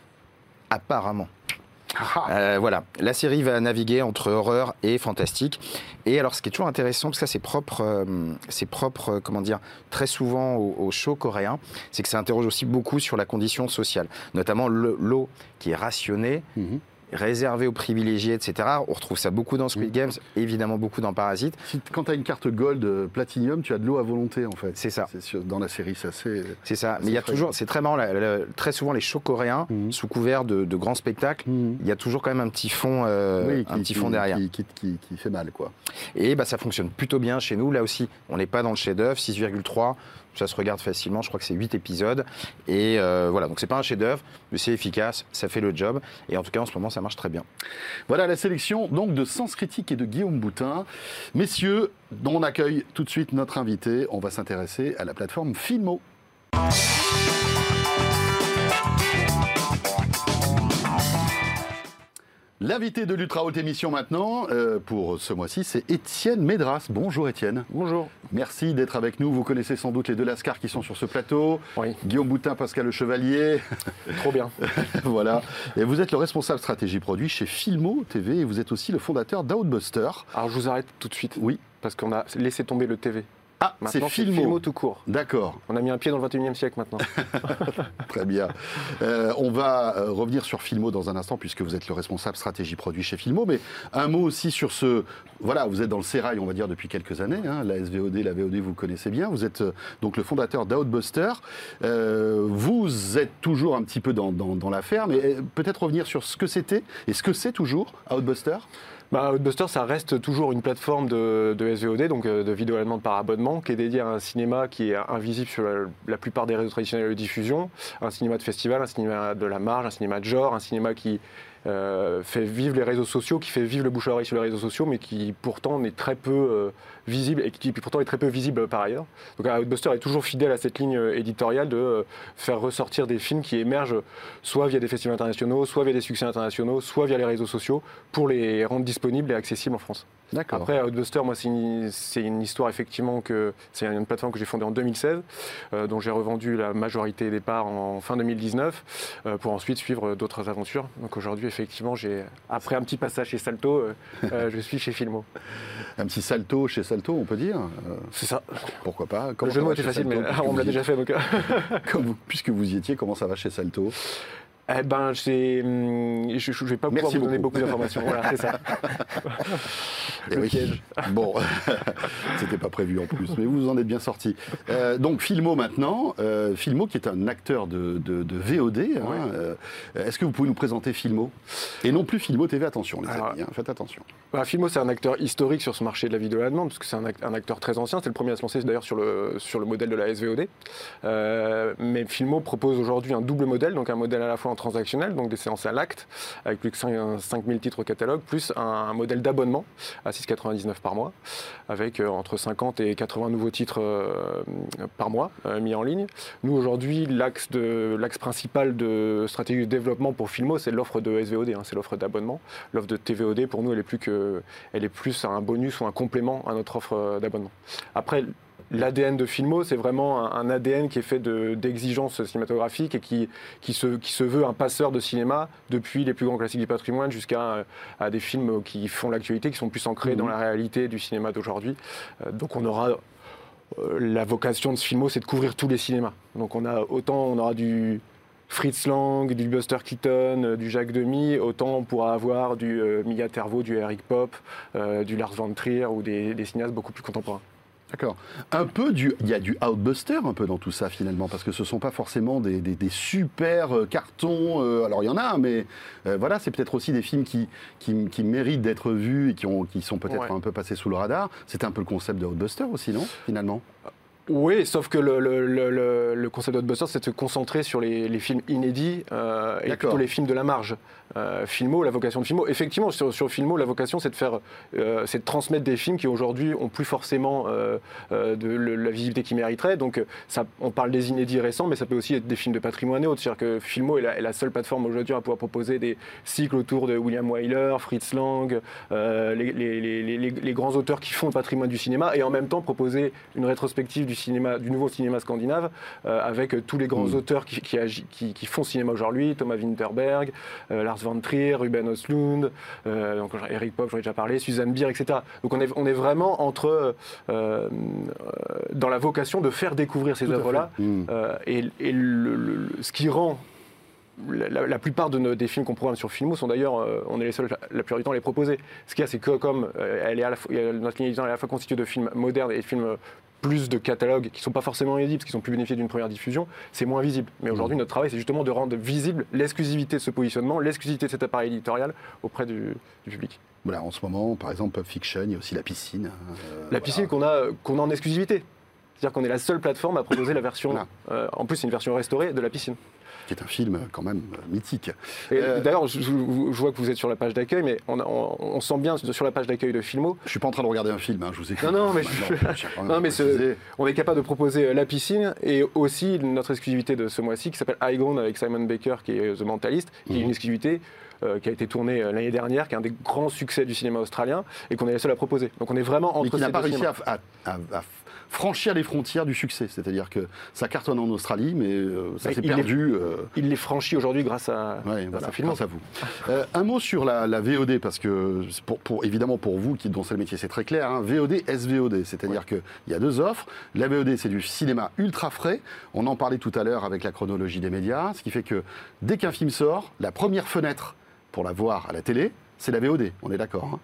apparemment. Euh, voilà, la série va naviguer entre horreur et fantastique. Et alors, ce qui est toujours intéressant, parce que ça, c'est propre, euh, c'est propre, euh, comment dire, très souvent aux, aux shows coréens, c'est que ça interroge aussi beaucoup sur la condition sociale, notamment le- l'eau qui est rationnée, mhm. Réservée aux privilégiés, etc. On retrouve ça beaucoup dans Squid Mhm. Games, évidemment beaucoup dans Parasite. Si- quand tu as une carte gold euh, platinum, tu as de l'eau à volonté en fait. C'est ça. sûr, dans la série, c'est assez. C'est ça. C'est Mais il y a toujours, c'est très marrant, la- la- très souvent les shows coréens, Mhm. sous couvert de, de grands spectacles, Mhm. il y a toujours quand même un petit fond, euh, Oui, un petit fond derrière. Qui, qui- qui fait mal, quoi. Et bah, ça fonctionne plutôt bien chez nous. Là aussi, on n'est pas dans le chef-d'œuvre. 6,3, ça se regarde facilement. Je crois que c'est 8 épisodes. Et euh, voilà, donc c'est pas un chef-d'œuvre, mais c'est efficace, ça fait le job. Et en tout cas, en ce moment, ça marche très bien. Voilà la sélection donc de Sens Critique et de Guillaume Boutin. Messieurs, on accueille tout de suite notre invité. On va s'intéresser à la plateforme Filmo. L'invité de l'Ultra Haute Émission maintenant, euh, pour ce mois-ci, c'est Étienne Médras. Bonjour Étienne. Bonjour. Merci d'être avec nous. Vous connaissez sans doute les deux Lascars qui sont sur ce plateau. Oui, Guillaume Boutin, Pascal Le Chevalier. trop bien. voilà. Et vous êtes le responsable stratégie produit chez Filmo TV et vous êtes aussi le fondateur d'Outbuster. Alors je vous arrête tout de suite. Oui. Parce qu'on a laissé tomber le TV. Ah, c'est Maintenant, Filmo. tout court. D'accord, On a mis un pied dans le 21e siècle maintenant. très bien. Euh, on va euh, revenir sur Filmo dans un instant puisque vous êtes le responsable stratégie produit chez Filmo. Mais un mot aussi sur ce. Voilà, vous êtes dans le sérail, on va dire, depuis quelques années. hein. La SVOD, la VOD, vous connaissez bien. Vous êtes euh, donc le fondateur d'Outbuster. Euh, vous êtes toujours un petit peu dans, dans- dans l'affaire, mais euh, peut-être revenir sur ce que c'était et ce que c'est toujours Outbuster? Bah, Outbuster, ça reste toujours une plateforme de, SVOD, donc euh, de vidéo allemande par abonnement, qui est dédiée à un cinéma qui est invisible sur la, la plupart des réseaux traditionnels de diffusion. Un cinéma de festival, un cinéma de la marge, un cinéma de genre, un cinéma qui euh, fait vivre les réseaux sociaux, qui fait vivre le bouche à oreille sur les réseaux sociaux, mais qui pourtant est très peu euh, visible et qui pourtant est très peu visible par ailleurs. Donc Outbuster est toujours fidèle à cette ligne euh, éditoriale de euh, faire ressortir des films qui émergent soit via des festivals internationaux, soit via des succès internationaux, soit via les réseaux sociaux, pour les rendre disponibles et accessibles en France. D'accord. Après, Outbuster, moi, c'est une, histoire effectivement que c'est une plateforme que j'ai fondée en 2016, euh, dont j'ai revendu la majorité des parts en fin 2019, euh, pour ensuite suivre d'autres aventures. Donc aujourd'hui, effectivement, j'ai après un petit passage chez Salto, euh, euh, je suis chez Filmo. Un petit salto chez Salto, on peut dire. Euh, C'est ça. pourquoi pas Le jeu de mots était facile, Salto, mais on me l'a déjà fait. Donc, euh, Comme vous- puisque vous y étiez, comment ça va chez Salto? Eh ben, hum, je ne vais pas pouvoir Merci vous donner beaucoup. beaucoup d'informations. Voilà, c'est ça. Eh Le oui. piège. Bon, c'était pas prévu en plus, mais vous en êtes bien sorti. Euh, donc Filmo maintenant, euh, Filmo qui est un acteur de, de- de VOD. hein, euh, Est-ce que vous pouvez nous présenter Filmo? Et non plus Filmo TV, attention les Alors, amis, hein, faites attention. Bah, Filmo, c'est un acteur historique sur ce marché de la vidéo à la demande, parce que c'est un, act- un acteur très ancien. C'est le premier à se lancer d'ailleurs sur le, sur le modèle de la SVOD. Mais Filmo propose aujourd'hui un double modèle, donc un modèle à la fois en transactionnel, donc des séances à l'acte, avec plus que 5 5000 titres au catalogue, plus un, modèle d'abonnement à 6,99 par mois, avec euh, entre 50 et 80 nouveaux titres euh, par mois euh, mis en ligne. Nous, aujourd'hui, l'axe principal de stratégie de développement pour Filmo, c'est l'offre de SVOD, hein, c'est l'offre d'abonnement. L'offre de TVOD, pour nous, elle est plus que, elle est plus un bonus ou un complément à notre offre euh, d'abonnement. Après, l'ADN de Filmo, c'est vraiment un, un ADN qui est fait de- d'exigences cinématographiques et qui, qui, se, qui se veut un passeur de cinéma depuis les plus grands classiques du patrimoine jusqu'à euh, à des films qui font l'actualité, qui sont plus ancrés Mhm. dans la réalité du cinéma d'aujourd'hui. Euh, donc on aura euh, la vocation de ce film, c'est de couvrir tous les cinémas. Donc on a autant on aura du Fritz Lang, du Buster Keaton, du Jacques Demy, autant on pourra avoir du euh, Mia Tervo, du Eric Pop, euh, du Lars von Trier ou des, des cinéastes beaucoup plus contemporains. D'accord. Un peu du, il y a du outbuster un peu dans tout ça finalement, parce que ce sont pas forcément des, des- des super euh, cartons. euh, alors il y en a, mais euh, voilà, c'est peut-être aussi des films qui, qui, qui méritent d'être vus et qui, ont, qui sont peut-être Ouais. un peu passés sous le radar. C'était un peu le concept de outbuster aussi, non Finalement? Oui, sauf que le, le- le- le- concept c'est de se concentrer sur les, les films inédits euh, et plutôt les films de la marge. Euh, Filmo, la vocation de Filmo, effectivement, sur, sur Filmo, la vocation, c'est de faire, euh, c'est de transmettre des films qui aujourd'hui ont plus forcément euh, de le- la visibilité qu'ils mériteraient. Donc, ça, on parle des inédits récents, mais ça peut aussi être des films de patrimoine et autres. C'est-à-dire que Filmo est la, est la seule plateforme aujourd'hui à pouvoir proposer des cycles autour de William Wyler, Fritz Lang, les, les- les- les- les- les grands auteurs qui font le patrimoine du cinéma, et en même temps proposer une rétrospective du cinéma, du nouveau cinéma scandinave, avec tous les grands Mm. auteurs qui, qui, qui- qui font cinéma aujourd'hui, Thomas Winterberg, Lars von Trier, Ruben Östlund, euh, donc Eric Pop, j'en ai déjà parlé, Suzanne Bier, etc. Donc on est, on est vraiment entre euh, euh, dans la vocation de faire découvrir ces œuvres-là, fait. Mm. euh, et, et le- le- le- ce qui rend la, la- la plupart de nos, des films qu'on programme sur Filmo sont d'ailleurs, euh, on est les seuls la, la plupart du temps à les proposer. Ce qu'il y a, c'est que comme euh, elle est à la fois- notre ligne est à la fois constituée de films modernes et de films plus de catalogues qui ne sont pas forcément inédits parce qu'ils ont pu bénéficier d'une première diffusion, c'est moins visible. Mais aujourd'hui, notre travail, c'est justement de rendre visible l'exclusivité de ce positionnement, l'exclusivité de cet appareil éditorial auprès du, du public. Voilà, en ce moment, par exemple, Pulp Fiction, il y a aussi la piscine. euh, La voilà. piscine qu'on a, qu'on a en exclusivité. C'est-à-dire qu'on est la seule plateforme à proposer la version, Voilà. euh, en plus c'est une version restaurée de la piscine. Qui est un film euh, quand même euh, mythique. Et Euh, D'ailleurs, je, je- je vois que vous êtes sur la page d'accueil, mais on, a- on- on sent bien sur la page d'accueil de Filmo, Je suis pas en train de regarder un film, hein, je vous écris. Non, non, mais je- quand même Non, mais ce- on est capable de proposer la piscine et aussi notre exclusivité de ce mois-ci qui s'appelle High Ground avec Simon Baker qui est The Mentalist, qui est Mhm. une exclusivité euh, qui a été tournée euh, l'année dernière, qui est un des grands succès du cinéma australien et qu'on est les seuls à proposer. Donc on est vraiment entre qui n'a pas réussi cinémas. à, à- à- à franchir les frontières du succès. C'est-à-dire que ça cartonne en Australie, mais euh, ça s'est perdu. euh, Il les franchit aujourd'hui grâce à, Ouais, grâce voilà, à Filmo. grâce à vous. Euh, un mot sur la, la VOD, parce que pour- évidemment pour vous qui dont c'est le métier, c'est très clair. hein, VOD, SVOD, c'est-à-dire qu'il y a deux offres. La VOD, c'est du cinéma ultra frais. On en parlait tout à l'heure avec la chronologie des médias, ce qui fait que dès qu'un film sort, la première fenêtre pour la voir à la télé, c'est la VOD. On est d'accord. hein?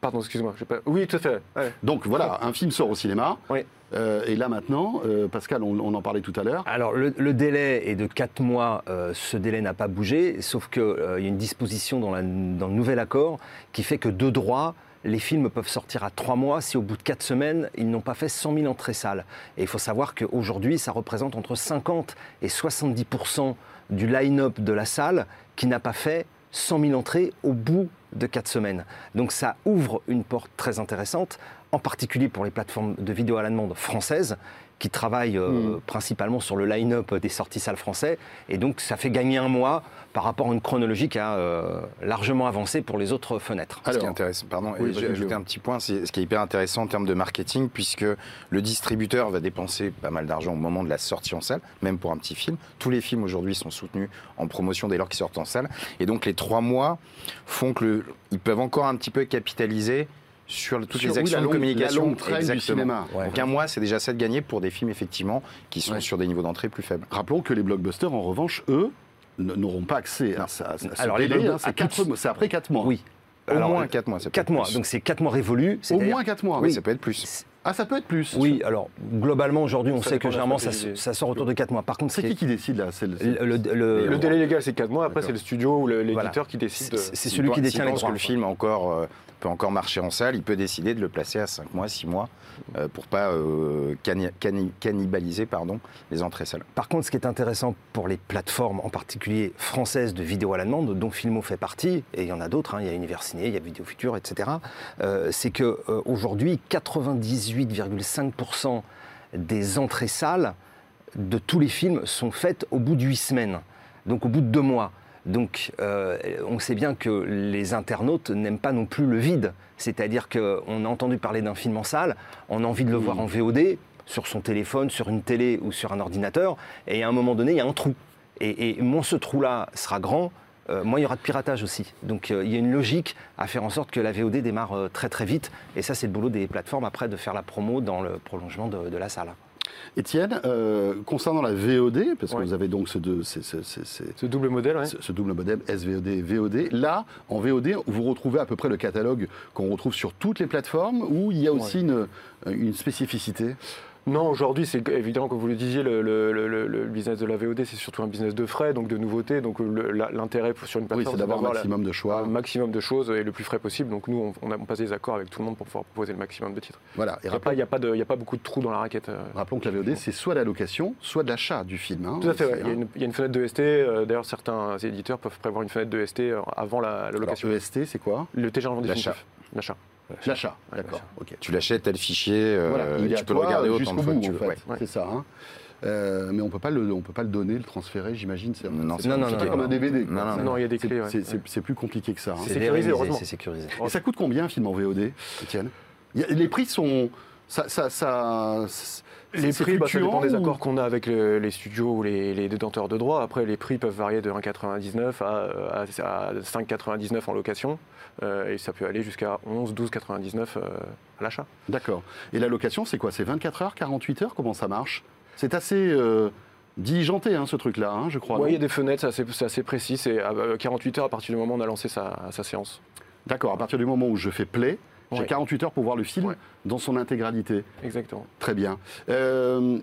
Pardon, excuse-moi. Pas... Oui, tout à fait. ouais. Donc voilà, un film sort au cinéma. Oui. Euh, et là maintenant, euh, Pascal, on, on en parlait tout à l'heure. Alors le, le délai est de 4 mois, euh, ce délai n'a pas bougé, sauf qu'il y a une disposition dans, la- dans le nouvel accord qui fait que de droit, les films peuvent sortir à 3 mois si au bout de 4 semaines, ils n'ont pas fait 100 000 entrées salles. Et il faut savoir qu'aujourd'hui, ça représente entre 50 et 70% du line-up de la salle qui n'a pas fait 100 000 entrées au bout de 4 semaines. Donc ça ouvre une porte très intéressante, en particulier pour les plateformes de vidéo à la demande françaises qui travaillent euh, Mm. principalement sur le line-up des sorties salles français. Et donc ça fait gagner un mois par rapport à une chronologie qui a euh, largement avancé pour les autres fenêtres. Ce qui est Alors, intéressant, pardon, Oui, j'ai ajouté un petit point, c'est ce qui est hyper intéressant en termes de marketing, puisque le distributeur va dépenser pas mal d'argent au moment de la sortie en salle, même pour un petit film. Tous les films aujourd'hui sont soutenus en promotion dès lors qu'ils sortent en salle, et donc les trois mois font que le- ils peuvent encore un petit peu capitaliser sur toutes Sur, les oui, actions la de communication. la longue traîne du Exactement. cinéma. Ouais. Donc un mois, c'est déjà ça de gagner pour des films effectivement qui sont Ouais. sur des niveaux d'entrée plus faibles. Rappelons que les blockbusters, en revanche, eux, n'auront pas accès à, ça- Alors, les délai, c'est après 4 mois. Oui. Au Alors, moins euh, 4 mois, ça peut 4 être mois, plus. donc c'est 4 mois révolus. Au moins 4 mois. Oui, oui. ça peut être plus. Ah, ça peut être plus. Oui, alors globalement aujourd'hui on Ça sait que généralement ça, sort autour de 4 mois. Par contre, C'est ce qui qui décide là? Le- est- le, le- Le délai légal, c'est 4 mois. Après, c'est le studio ou l'éditeur Voilà. qui décide. de- c'est S'il celui qui détient les pense droits. que le film encore, euh, peut encore marcher en salle, il peut décider de le placer à 5 mois, 6 mois, euh, pour pas euh, cannibaliser pardon, les entrées salles. Par contre, ce qui est intéressant pour les plateformes, en particulier françaises de vidéo à la demande, dont Filmo fait partie, et il y en a d'autres, hein, il y a Universiné, il y a Vidéo Future, etc., euh, c'est qu'aujourd'hui, 98,5% des entrées salles de tous les films sont faites au bout de 8 semaines, donc au bout de 2 mois. Donc euh, on sait bien que les internautes n'aiment pas non plus le vide. C'est-à-dire qu'on a entendu parler d'un film en salle, on a envie de le voir en VOD, sur son téléphone, sur une télé ou sur un ordinateur, et à un moment donné, il y a un trou. Et, et moins ce trou-là sera grand, euh, moins il y aura de piratage aussi. Donc euh, il y a une logique à faire en sorte que la VOD démarre très très vite. Et ça, c'est le boulot des plateformes après de faire la promo dans le prolongement de, de la salle. Étienne, euh, concernant la VOD, parce que vous avez donc ce, deux- Ce double modèle, ouais. ce, ce double modem SVOD et VOD, là, en VOD, vous retrouvez à peu près le catalogue qu'on retrouve sur toutes les plateformes ou il y a aussi une, une spécificité? Non, aujourd'hui, c'est évident, comme vous le disiez, le, le- le- le- le business de la VOD, c'est surtout un business de frais, donc de nouveautés. Donc la- l'intérêt sur une Oui, plateforme, c'est d'avoir un la- maximum de choix. un maximum de choses et le plus frais possible. Donc nous, on, on a- on passe des accords avec tout le monde pour pouvoir proposer le maximum de titres. Voilà. Et Il n'y a, pas- a a beaucoup de trous dans la raquette. euh. rappelons que la VOD, c'est soit la location, soit de l'achat du film. hein, Tout à fait, ouais. il, y a hein. une, il y a une fenêtre de ST. euh, D'ailleurs, certains éditeurs peuvent prévoir une fenêtre de ST euh, avant la, la Alors, location. EST, c'est quoi? Le téléchargement définitif. L'achat. L'achat. Ouais, D'accord. l'achat. ok. Tu l'achètes tel fichier, euh, Voilà, il et tu peux le regarder autant de fois bout, que tu en veux. fait. Ouais. Ouais. C'est ça. hein. Euh, mais on peut pas le, on peut pas le donner, le transférer, j'imagine. C'est Non, Non, non, comme un DVD. Non, non, Non, il y a des clés, ouais. c'est- c'est plus compliqué que ça. hein. C'est sécurisé, heureusement. c'est sécurisé. Et ça coûte combien un film en VOD, Étienne? Les prix sont. Ça, ça, ça- Les prix, bah, ça dépend des ou- accords qu'on a avec le- les studios ou les, les détenteurs de droits. Après, les prix peuvent varier de 1,99 à, à, à 5,99 en location. Euh, et ça peut aller jusqu'à 11, 12,99 euh, à l'achat. D'accord. Et la location, c'est quoi? C'est 24 heures, 48 heures? Comment ça marche? C'est assez euh, diligenté, hein, ce truc-là, hein, je crois. Non? il y a des fenêtres, c'est assez, assez précis. C'est à euh, 48 heures à partir du moment où on a lancé sa, sa séance. D'accord. À partir du moment où je fais play, j'ai Ouais. 48 heures pour voir le film Ouais. dans son intégralité. Exactement. Très bien. Euh,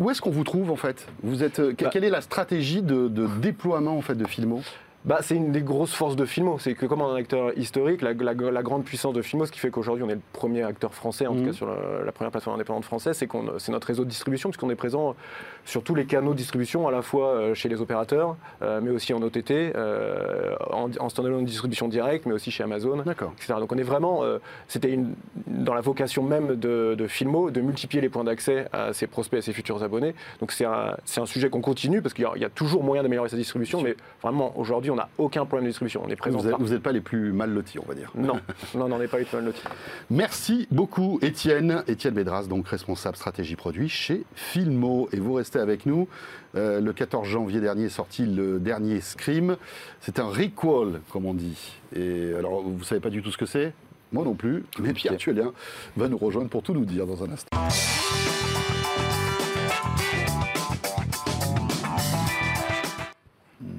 où est-ce qu'on vous trouve en fait? Vous êtes euh, Bah- quelle est la stratégie de, de déploiement en fait de Filmo? Bah, c'est une des grosses forces de Filmo. C'est que comme on est un acteur historique, la, la- la grande puissance de Filmo, ce qui fait qu'aujourd'hui on est le premier acteur français, en Mhm. tout cas sur le- la première plateforme indépendante française, c'est qu'on c'est notre réseau de distribution, puisqu'on est présent sur tous les canaux de distribution, à la fois euh, chez les opérateurs, euh, mais aussi en OTT, euh, en, en standalone distribution directe, mais aussi chez Amazon. D'accord. etc. Donc on est vraiment, euh, c'était une- dans la vocation même de, de Filmo de multiplier les points d'accès à ses prospects et ses futurs abonnés. Donc c'est un, c'est un sujet qu'on continue parce qu'il y a- il y, a toujours moyen d'améliorer sa distribution, mais vraiment aujourd'hui on n'a aucun problème de distribution. On est présent Vous n'êtes pas les plus mal lotis, on va dire. Non, non, on n'est pas eu de mal loti. Merci beaucoup, Étienne. Étienne Bédras, donc responsable stratégie produit chez Filmo. Et vous restez avec nous. Euh, le 14 janvier dernier est sorti le dernier Scream. C'est un recall, comme on dit. Et alors, vous ne savez pas du tout ce que c'est? Moi non plus. Mais Pierre Tuelien va nous rejoindre pour tout nous dire dans un instant.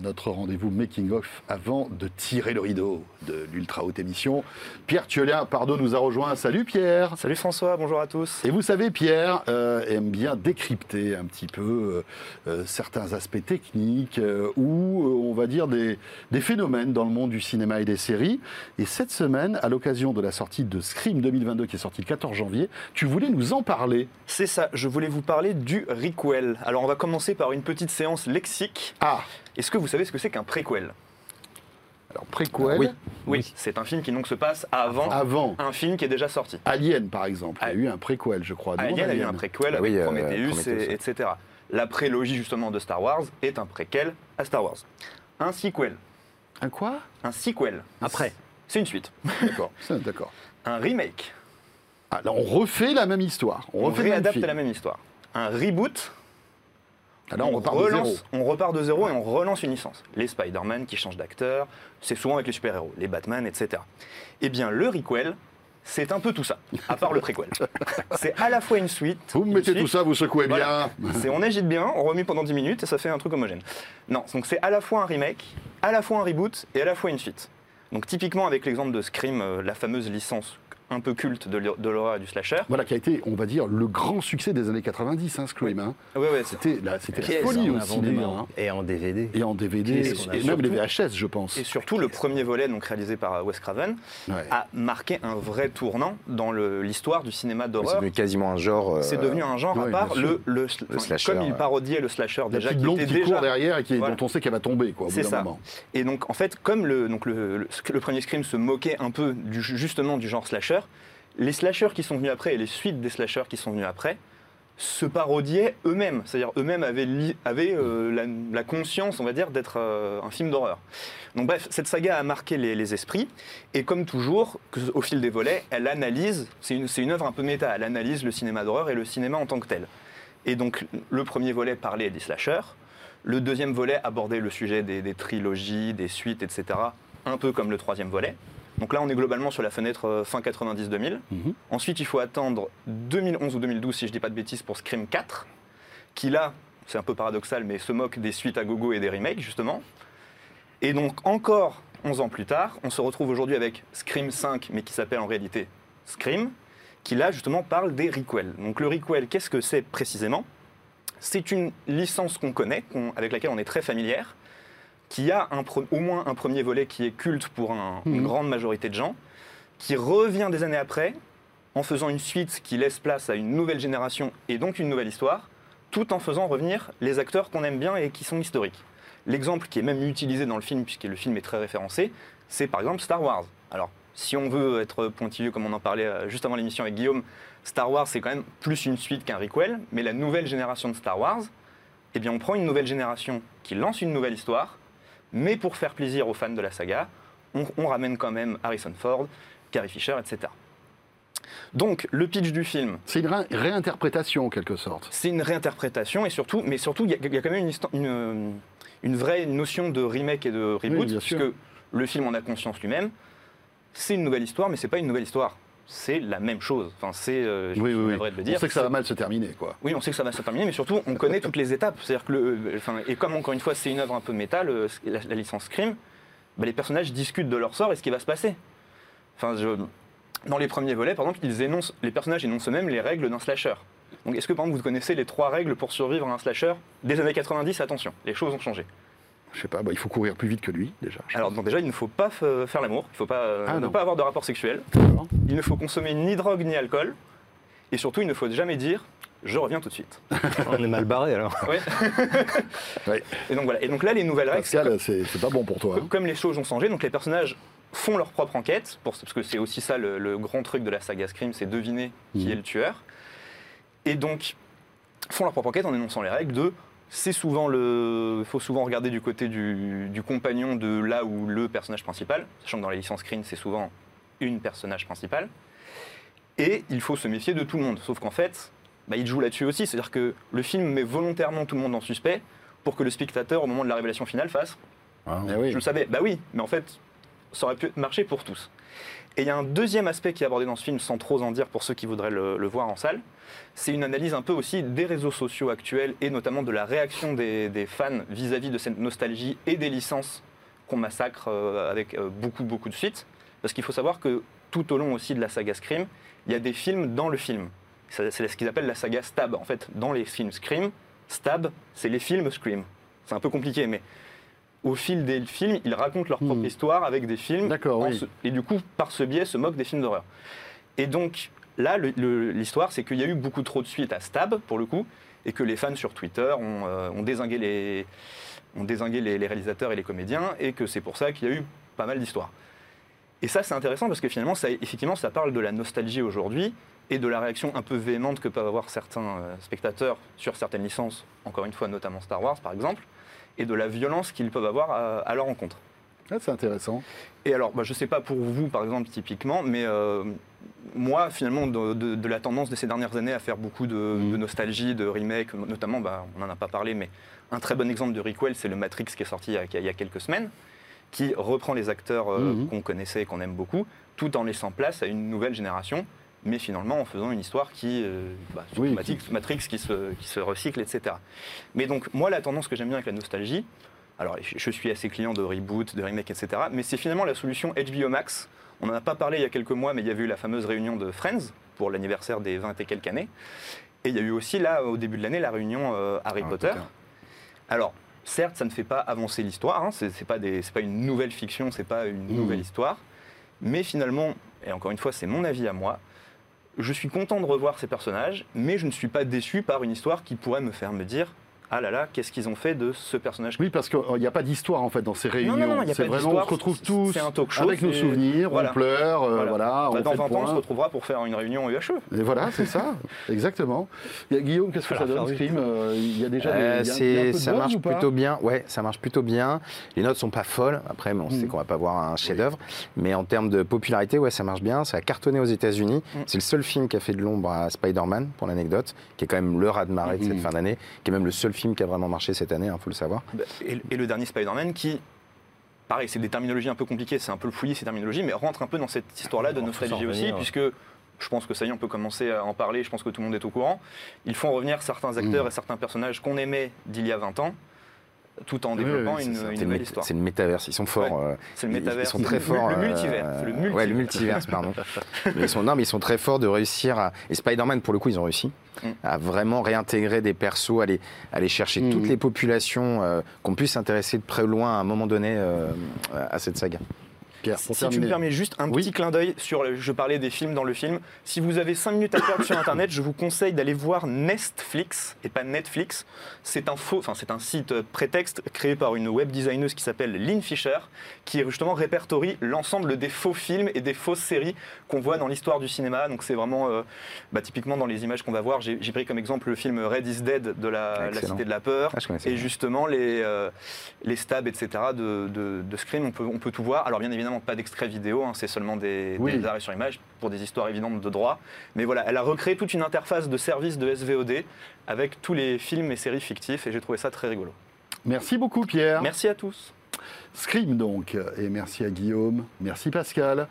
Notre rendez-vous making-of avant de tirer le rideau de l'ultra haute émission. Pierre Tuelien, pardon, nous a rejoint. Salut Pierre Salut François, bonjour à tous. et vous savez, Pierre euh, aime bien décrypter un petit peu euh, euh, certains aspects techniques euh, ou, on va dire, des, des phénomènes dans le monde du cinéma et des séries. Et cette semaine, à l'occasion de la sortie de Scream 2022, qui est sortie le 14 janvier, tu voulais nous en parler. C'est ça, je voulais vous parler du requel. Alors on va commencer par une petite séance lexique. Ah Est-ce que vous savez ce que c'est qu'un préquel Alors, préquel, Oui. Oui, c'est un film qui donc se passe avant avant un film qui est déjà sorti. Alien, par exemple. Il y a Ah. eu un préquel, je crois. Alien a eu un préquel Ah avec oui, euh, Prometheus, Prometheus, et- ouais. etc. La prélogie justement de Star Wars est un préquel à Star Wars. Un sequel, Un quoi? Un sequel, Après. c'est une suite. D'accord. Un remake, Ah, là, on refait la même histoire. On, on refait le même réadapte film. la même histoire. Un reboot, Ah, là, on, repart de zéro. on repart de zéro et on relance une licence. Les Spider-Man qui changent d'acteur, c'est souvent avec les super-héros, les Batman, etc. Eh bien, le requel, c'est un peu tout ça, à part le préquel. c'est à la fois une suite. Vous me une mettez suite, tout ça, vous secouez Voilà. bien. C'est on agite bien, on remet pendant 10 minutes et ça fait un truc homogène. Non, donc c'est à la fois un remake, à la fois un reboot et à la fois une suite. Donc typiquement avec l'exemple de Scream, euh, la fameuse licence un peu culte de l'hor- de l'horreur et du slasher. Voilà, qui a été, on va dire, le grand succès des années 90, hein, Scream. hein. Ouais, ouais, c'est- C'était la, c'était la folie au cinéma. hein. Et en DVD. Et en DVD, et, même les surtout- VHS, je pense. Et surtout, le premier volet, donc réalisé par euh, Wes Craven, Ouais. a marqué un vrai tournant dans l'histoire du cinéma C'est d'horreur. devenu quasiment un genre. euh, C'est devenu un genre ouais, à part, le, le, slasher, comme il parodiait le slasher La déjà, qui blonde était qui déjà court derrière et qui, Voilà. dont on sait qu'elle va tomber, quoi, C'est ça. moment. Et donc, en fait, comme le, donc le, le, le premier Scream se moquait un peu du, justement du genre slasher, les slashers qui sont venus après et les suites des slashers qui sont venus après se parodiaient eux-mêmes. C'est-à-dire eux-mêmes avaient, euh, la, conscience, on va dire, d'être euh, un film d'horreur. Donc bref, cette saga a marqué les, esprits et comme toujours, au fil des volets, elle analyse, c'est une, œuvre un peu méta, elle analyse le cinéma d'horreur et le cinéma en tant que tel. Et donc le premier volet parlait des slashers, Le deuxième volet abordait le sujet des trilogies, des suites, etc. Un peu comme le troisième volet. Donc là, on est globalement sur la fenêtre euh, fin 90-2000. Mhm. Ensuite, il faut attendre 2011 ou 2012, si je dis pas de bêtises, pour Scream 4, qui là, c'est un peu paradoxal, mais se moque des suites à gogo et des remakes, justement. Et donc, encore 11 ans plus tard, on se retrouve aujourd'hui avec Scream 5, mais qui s'appelle en réalité Scream, qui là, justement, parle des requels. Donc, le requel, qu'est-ce que c'est précisément? C'est une licence qu'on connaît, avec laquelle on est très familière, qui a un au moins un premier volet qui est culte pour un- une Mhm. grande majorité de gens, qui revient des années après en faisant une suite qui laisse place à une nouvelle génération et donc une nouvelle histoire, tout en faisant revenir les acteurs qu'on aime bien et qui sont historiques. L'exemple qui est même utilisé dans le film, puisque le film est très référencé, c'est par exemple Star Wars. Alors, si on veut être pointilleux, comme on en parlait euh, juste avant l'émission avec Guillaume, Star Wars c'est quand même plus une suite qu'un requel, mais la nouvelle génération de Star Wars, eh bien on prend une nouvelle génération qui lance une nouvelle histoire, mais pour faire plaisir aux fans de la saga, on, on ramène quand même Harrison Ford, Carrie Fisher, etc. Donc, le pitch du film, C'est une ré- réinterprétation en quelque sorte. c'est une réinterprétation et surtout, mais surtout, il y, a- il y a quand même une, histo- une, une vraie notion de remake et de reboot, Oui, puisque le film en a conscience lui-même. C'est une nouvelle histoire, mais c'est pas une nouvelle histoire. C'est la même chose. Enfin, c'est, euh, Oui, oui, oui. navré de le On dire. sait que ça va mal se terminer, quoi. Oui, on sait que ça va se terminer, mais surtout, on connaît toutes les étapes. C'est-à-dire que, le, euh, enfin, et comme encore une fois, c'est une œuvre un peu métal, euh, la, la licence Scream, bah, les personnages discutent de leur sort et ce qui va se passer. Enfin, je- dans les premiers volets, par exemple, ils énoncent, les personnages énoncent eux-mêmes les règles d'un slasher. Donc, est-ce que, par exemple, vous connaissez les trois règles pour survivre à un slasher des années 90 Attention, les choses ont changé. Je sais pas, bah, il faut courir plus vite que lui, déjà. Alors, donc, déjà, il ne faut pas faire l'amour, il ne faut pas, euh, Ah, ne non. pas avoir de rapport sexuel, il ne faut consommer ni drogue ni alcool, et surtout, il ne faut jamais dire je reviens tout de suite. On est mal barré alors. Ouais. Ouais. Et donc voilà. Et donc là, les nouvelles règles, c'est Pascal, c'est pas bon pour toi. comme, hein. comme les choses ont changé, donc les personnages font leur propre enquête, pour, parce que c'est aussi ça le, le grand truc de la saga Scream, c'est deviner qui Mhm. est le tueur. Et donc font leur propre enquête en énonçant les règles de c'est souvent le. Il faut souvent regarder du côté du, du compagnon de là où le personnage principal, sachant que dans les licences Scream, c'est souvent une personnage principal. Et il faut se méfier de tout le monde. Sauf qu'en fait, bah, il joue là-dessus aussi. C'est-à-dire que le film met volontairement tout le monde en suspect pour que le spectateur, au moment de la révélation finale, fasse Eh oui. je le savais, bah oui, mais en fait, ça aurait pu marcher pour tous. Et il y a un deuxième aspect qui est abordé dans ce film, sans trop en dire pour ceux qui voudraient le, voir en salle. C'est une analyse un peu aussi des réseaux sociaux actuels et notamment de la réaction des, fans vis-à-vis de cette nostalgie et des licences qu'on massacre euh, avec euh, beaucoup, beaucoup de suites. Parce qu'il faut savoir que tout au long aussi de la saga Scream, il y a des films dans le film. C'est ce qu'ils appellent la saga Stab. En fait, dans les films Scream, Stab, c'est les films Scream. C'est un peu compliqué, mais au fil des films, ils racontent leur propre Hmm. histoire avec des films. D'accord, oui. se- Et du coup, par ce biais, se moquent des films d'horreur. Et donc, là, l'histoire, c'est qu'il y a eu beaucoup trop de suites à Stab, pour le coup, et que les fans sur Twitter ont, euh, ont désingué, les, ont dézingué les, les réalisateurs et les comédiens, et que c'est pour ça qu'il y a eu pas mal d'histoires. Et ça, c'est intéressant parce que finalement, ça, effectivement, ça parle de la nostalgie aujourd'hui et de la réaction un peu véhémente que peuvent avoir certains euh, spectateurs sur certaines licences, encore une fois, notamment Star Wars, par exemple, et de la violence qu'ils peuvent avoir à- à leur rencontre. Ah, c'est intéressant. Et alors, bah, je ne sais pas pour vous, par exemple, typiquement, mais euh, moi, finalement, de, de- de la tendance de ces dernières années à faire beaucoup de, de nostalgie, de remake, notamment, bah, on n'en a pas parlé, mais un très bon exemple de requel, c'est le Matrix qui est sorti il y a, quelques semaines, qui reprend les acteurs euh, Mhm. qu'on connaissait et qu'on aime beaucoup, tout en laissant place à une nouvelle génération, mais finalement en faisant une histoire qui, euh, bah, Oui, Matrix, Matrix qui, se, qui se recycle, etc. Mais donc, moi, la tendance que j'aime bien avec la nostalgie, alors, je suis assez client de reboot, de remake, etc. Mais c'est finalement la solution HBO Max. On n'en a pas parlé il y a quelques mois, mais il y avait eu la fameuse réunion de Friends pour l'anniversaire des 20 et quelques années. Et il y a eu aussi, là, au début de l'année, la réunion euh, Harry Potter. Potter. Alors, certes, ça ne fait pas avancer l'histoire. Hein, c'est pas, une nouvelle fiction, c'est pas une Mhm. nouvelle histoire. Mais finalement, et encore une fois, c'est mon avis à moi, je suis content de revoir ces personnages, mais je ne suis pas déçu par une histoire qui pourrait me faire me dire ah là là, qu'est-ce qu'ils ont fait de ce personnage Oui, parce qu'il n'y a pas d'histoire en fait dans ces réunions. non, non, y a pas vraiment, on se retrouve tous c'est un talk show, avec nos souvenirs, voilà. on pleure, euh, Voilà. voilà, Bah, on dans fait 20 le ans, on se retrouvera pour faire une réunion UHE. Et voilà, c'est ça, exactement. Guillaume, qu'est-ce que ça donne, Scream Euh, Il y a déjà des, Euh, y a- y a ça marche plutôt bien. Ouais, ça marche plutôt bien. Les notes sont pas folles. Après, mais on Mm. sait qu'on va pas voir un chef-d'œuvre. Mais en termes de popularité, ouais, ça marche bien. Ça a cartonné aux États-Unis. Mm. C'est le seul film qui a fait de l'ombre à Spider-Man, pour l'anecdote, qui est quand même le ras de marée de Mm. cette fin d'année, qui est même le seul film qui a vraiment marché cette année, il faut le savoir. Bah, Et, et le dernier Spider-Man qui, pareil, c'est des terminologies un peu compliquées, c'est un peu le fouillis ces terminologies, mais rentre un peu dans cette histoire-là de nostalgie aussi, revenir, ouais. puisque je pense que ça y est, on peut commencer à en parler, je pense que tout le monde est au courant. Ils font revenir certains acteurs Mm. et certains personnages qu'on aimait d'il y a 20 ans, tout en développant oui, une, histoire. c'est le métaverse, ils sont forts. Ouais. euh, C'est le ils- métaverse. Ils sont très forts. Le, euh, multivers. le multivers. Ouais, le multiverse, pardon. mais ils sont, non, mais ils sont très forts de réussir à. Et Spider-Man, pour le coup, ils ont réussi Mm. à vraiment réintégrer des persos, aller, aller chercher Mm. toutes les populations euh, qu'on puisse s'intéresser de près ou loin à un moment donné à cette saga. Pierre, pour Si tu me permets juste un Oui. petit clin d'œil sur, le- je parlais des films dans le film. Si vous avez 5 minutes à perdre sur Internet, je vous conseille d'aller voir Nestflix et pas Netflix. C'est un faux, enfin c'est un site euh, prétexte créé par une web designeuse qui s'appelle Lynn Fisher, qui justement répertorie l'ensemble des faux films et des fausses séries qu'on voit dans l'histoire du cinéma. Donc c'est vraiment, euh, bah, typiquement dans les images qu'on va voir, j'ai pris comme exemple le film Red is Dead de la. Cité de la Peur. Ah, Et justement, les, euh, les stabs, etc. de, de, de Scream, on peut, on peut tout voir. Alors, bien évidemment, pas d'extrait vidéo, hein, c'est seulement des, Oui. des arrêts sur image pour des histoires évidentes de droit. Mais voilà, elle a recréé toute une interface de service de SVOD avec tous les films et séries fictifs et j'ai trouvé ça très rigolo. Merci beaucoup, Pierre. Merci à tous. Scream donc, et merci à Guillaume, merci Pascal.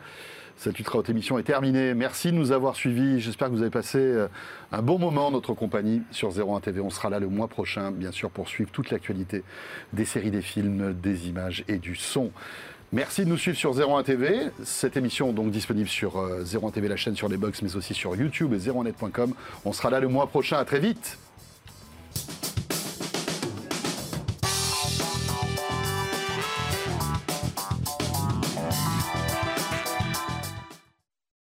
Cette ultra haute émission est terminée. Merci de nous avoir suivis. J'espère que vous avez passé euh, un bon moment en notre compagnie sur 01 TV. On sera là le mois prochain, bien sûr, pour suivre toute l'actualité des séries, des films, des images et du son. Merci de nous suivre sur 01 TV. Cette émission donc disponible sur euh, 01 TV, la chaîne sur les box, mais aussi sur YouTube et 01net.com. On sera là le mois prochain. À très vite.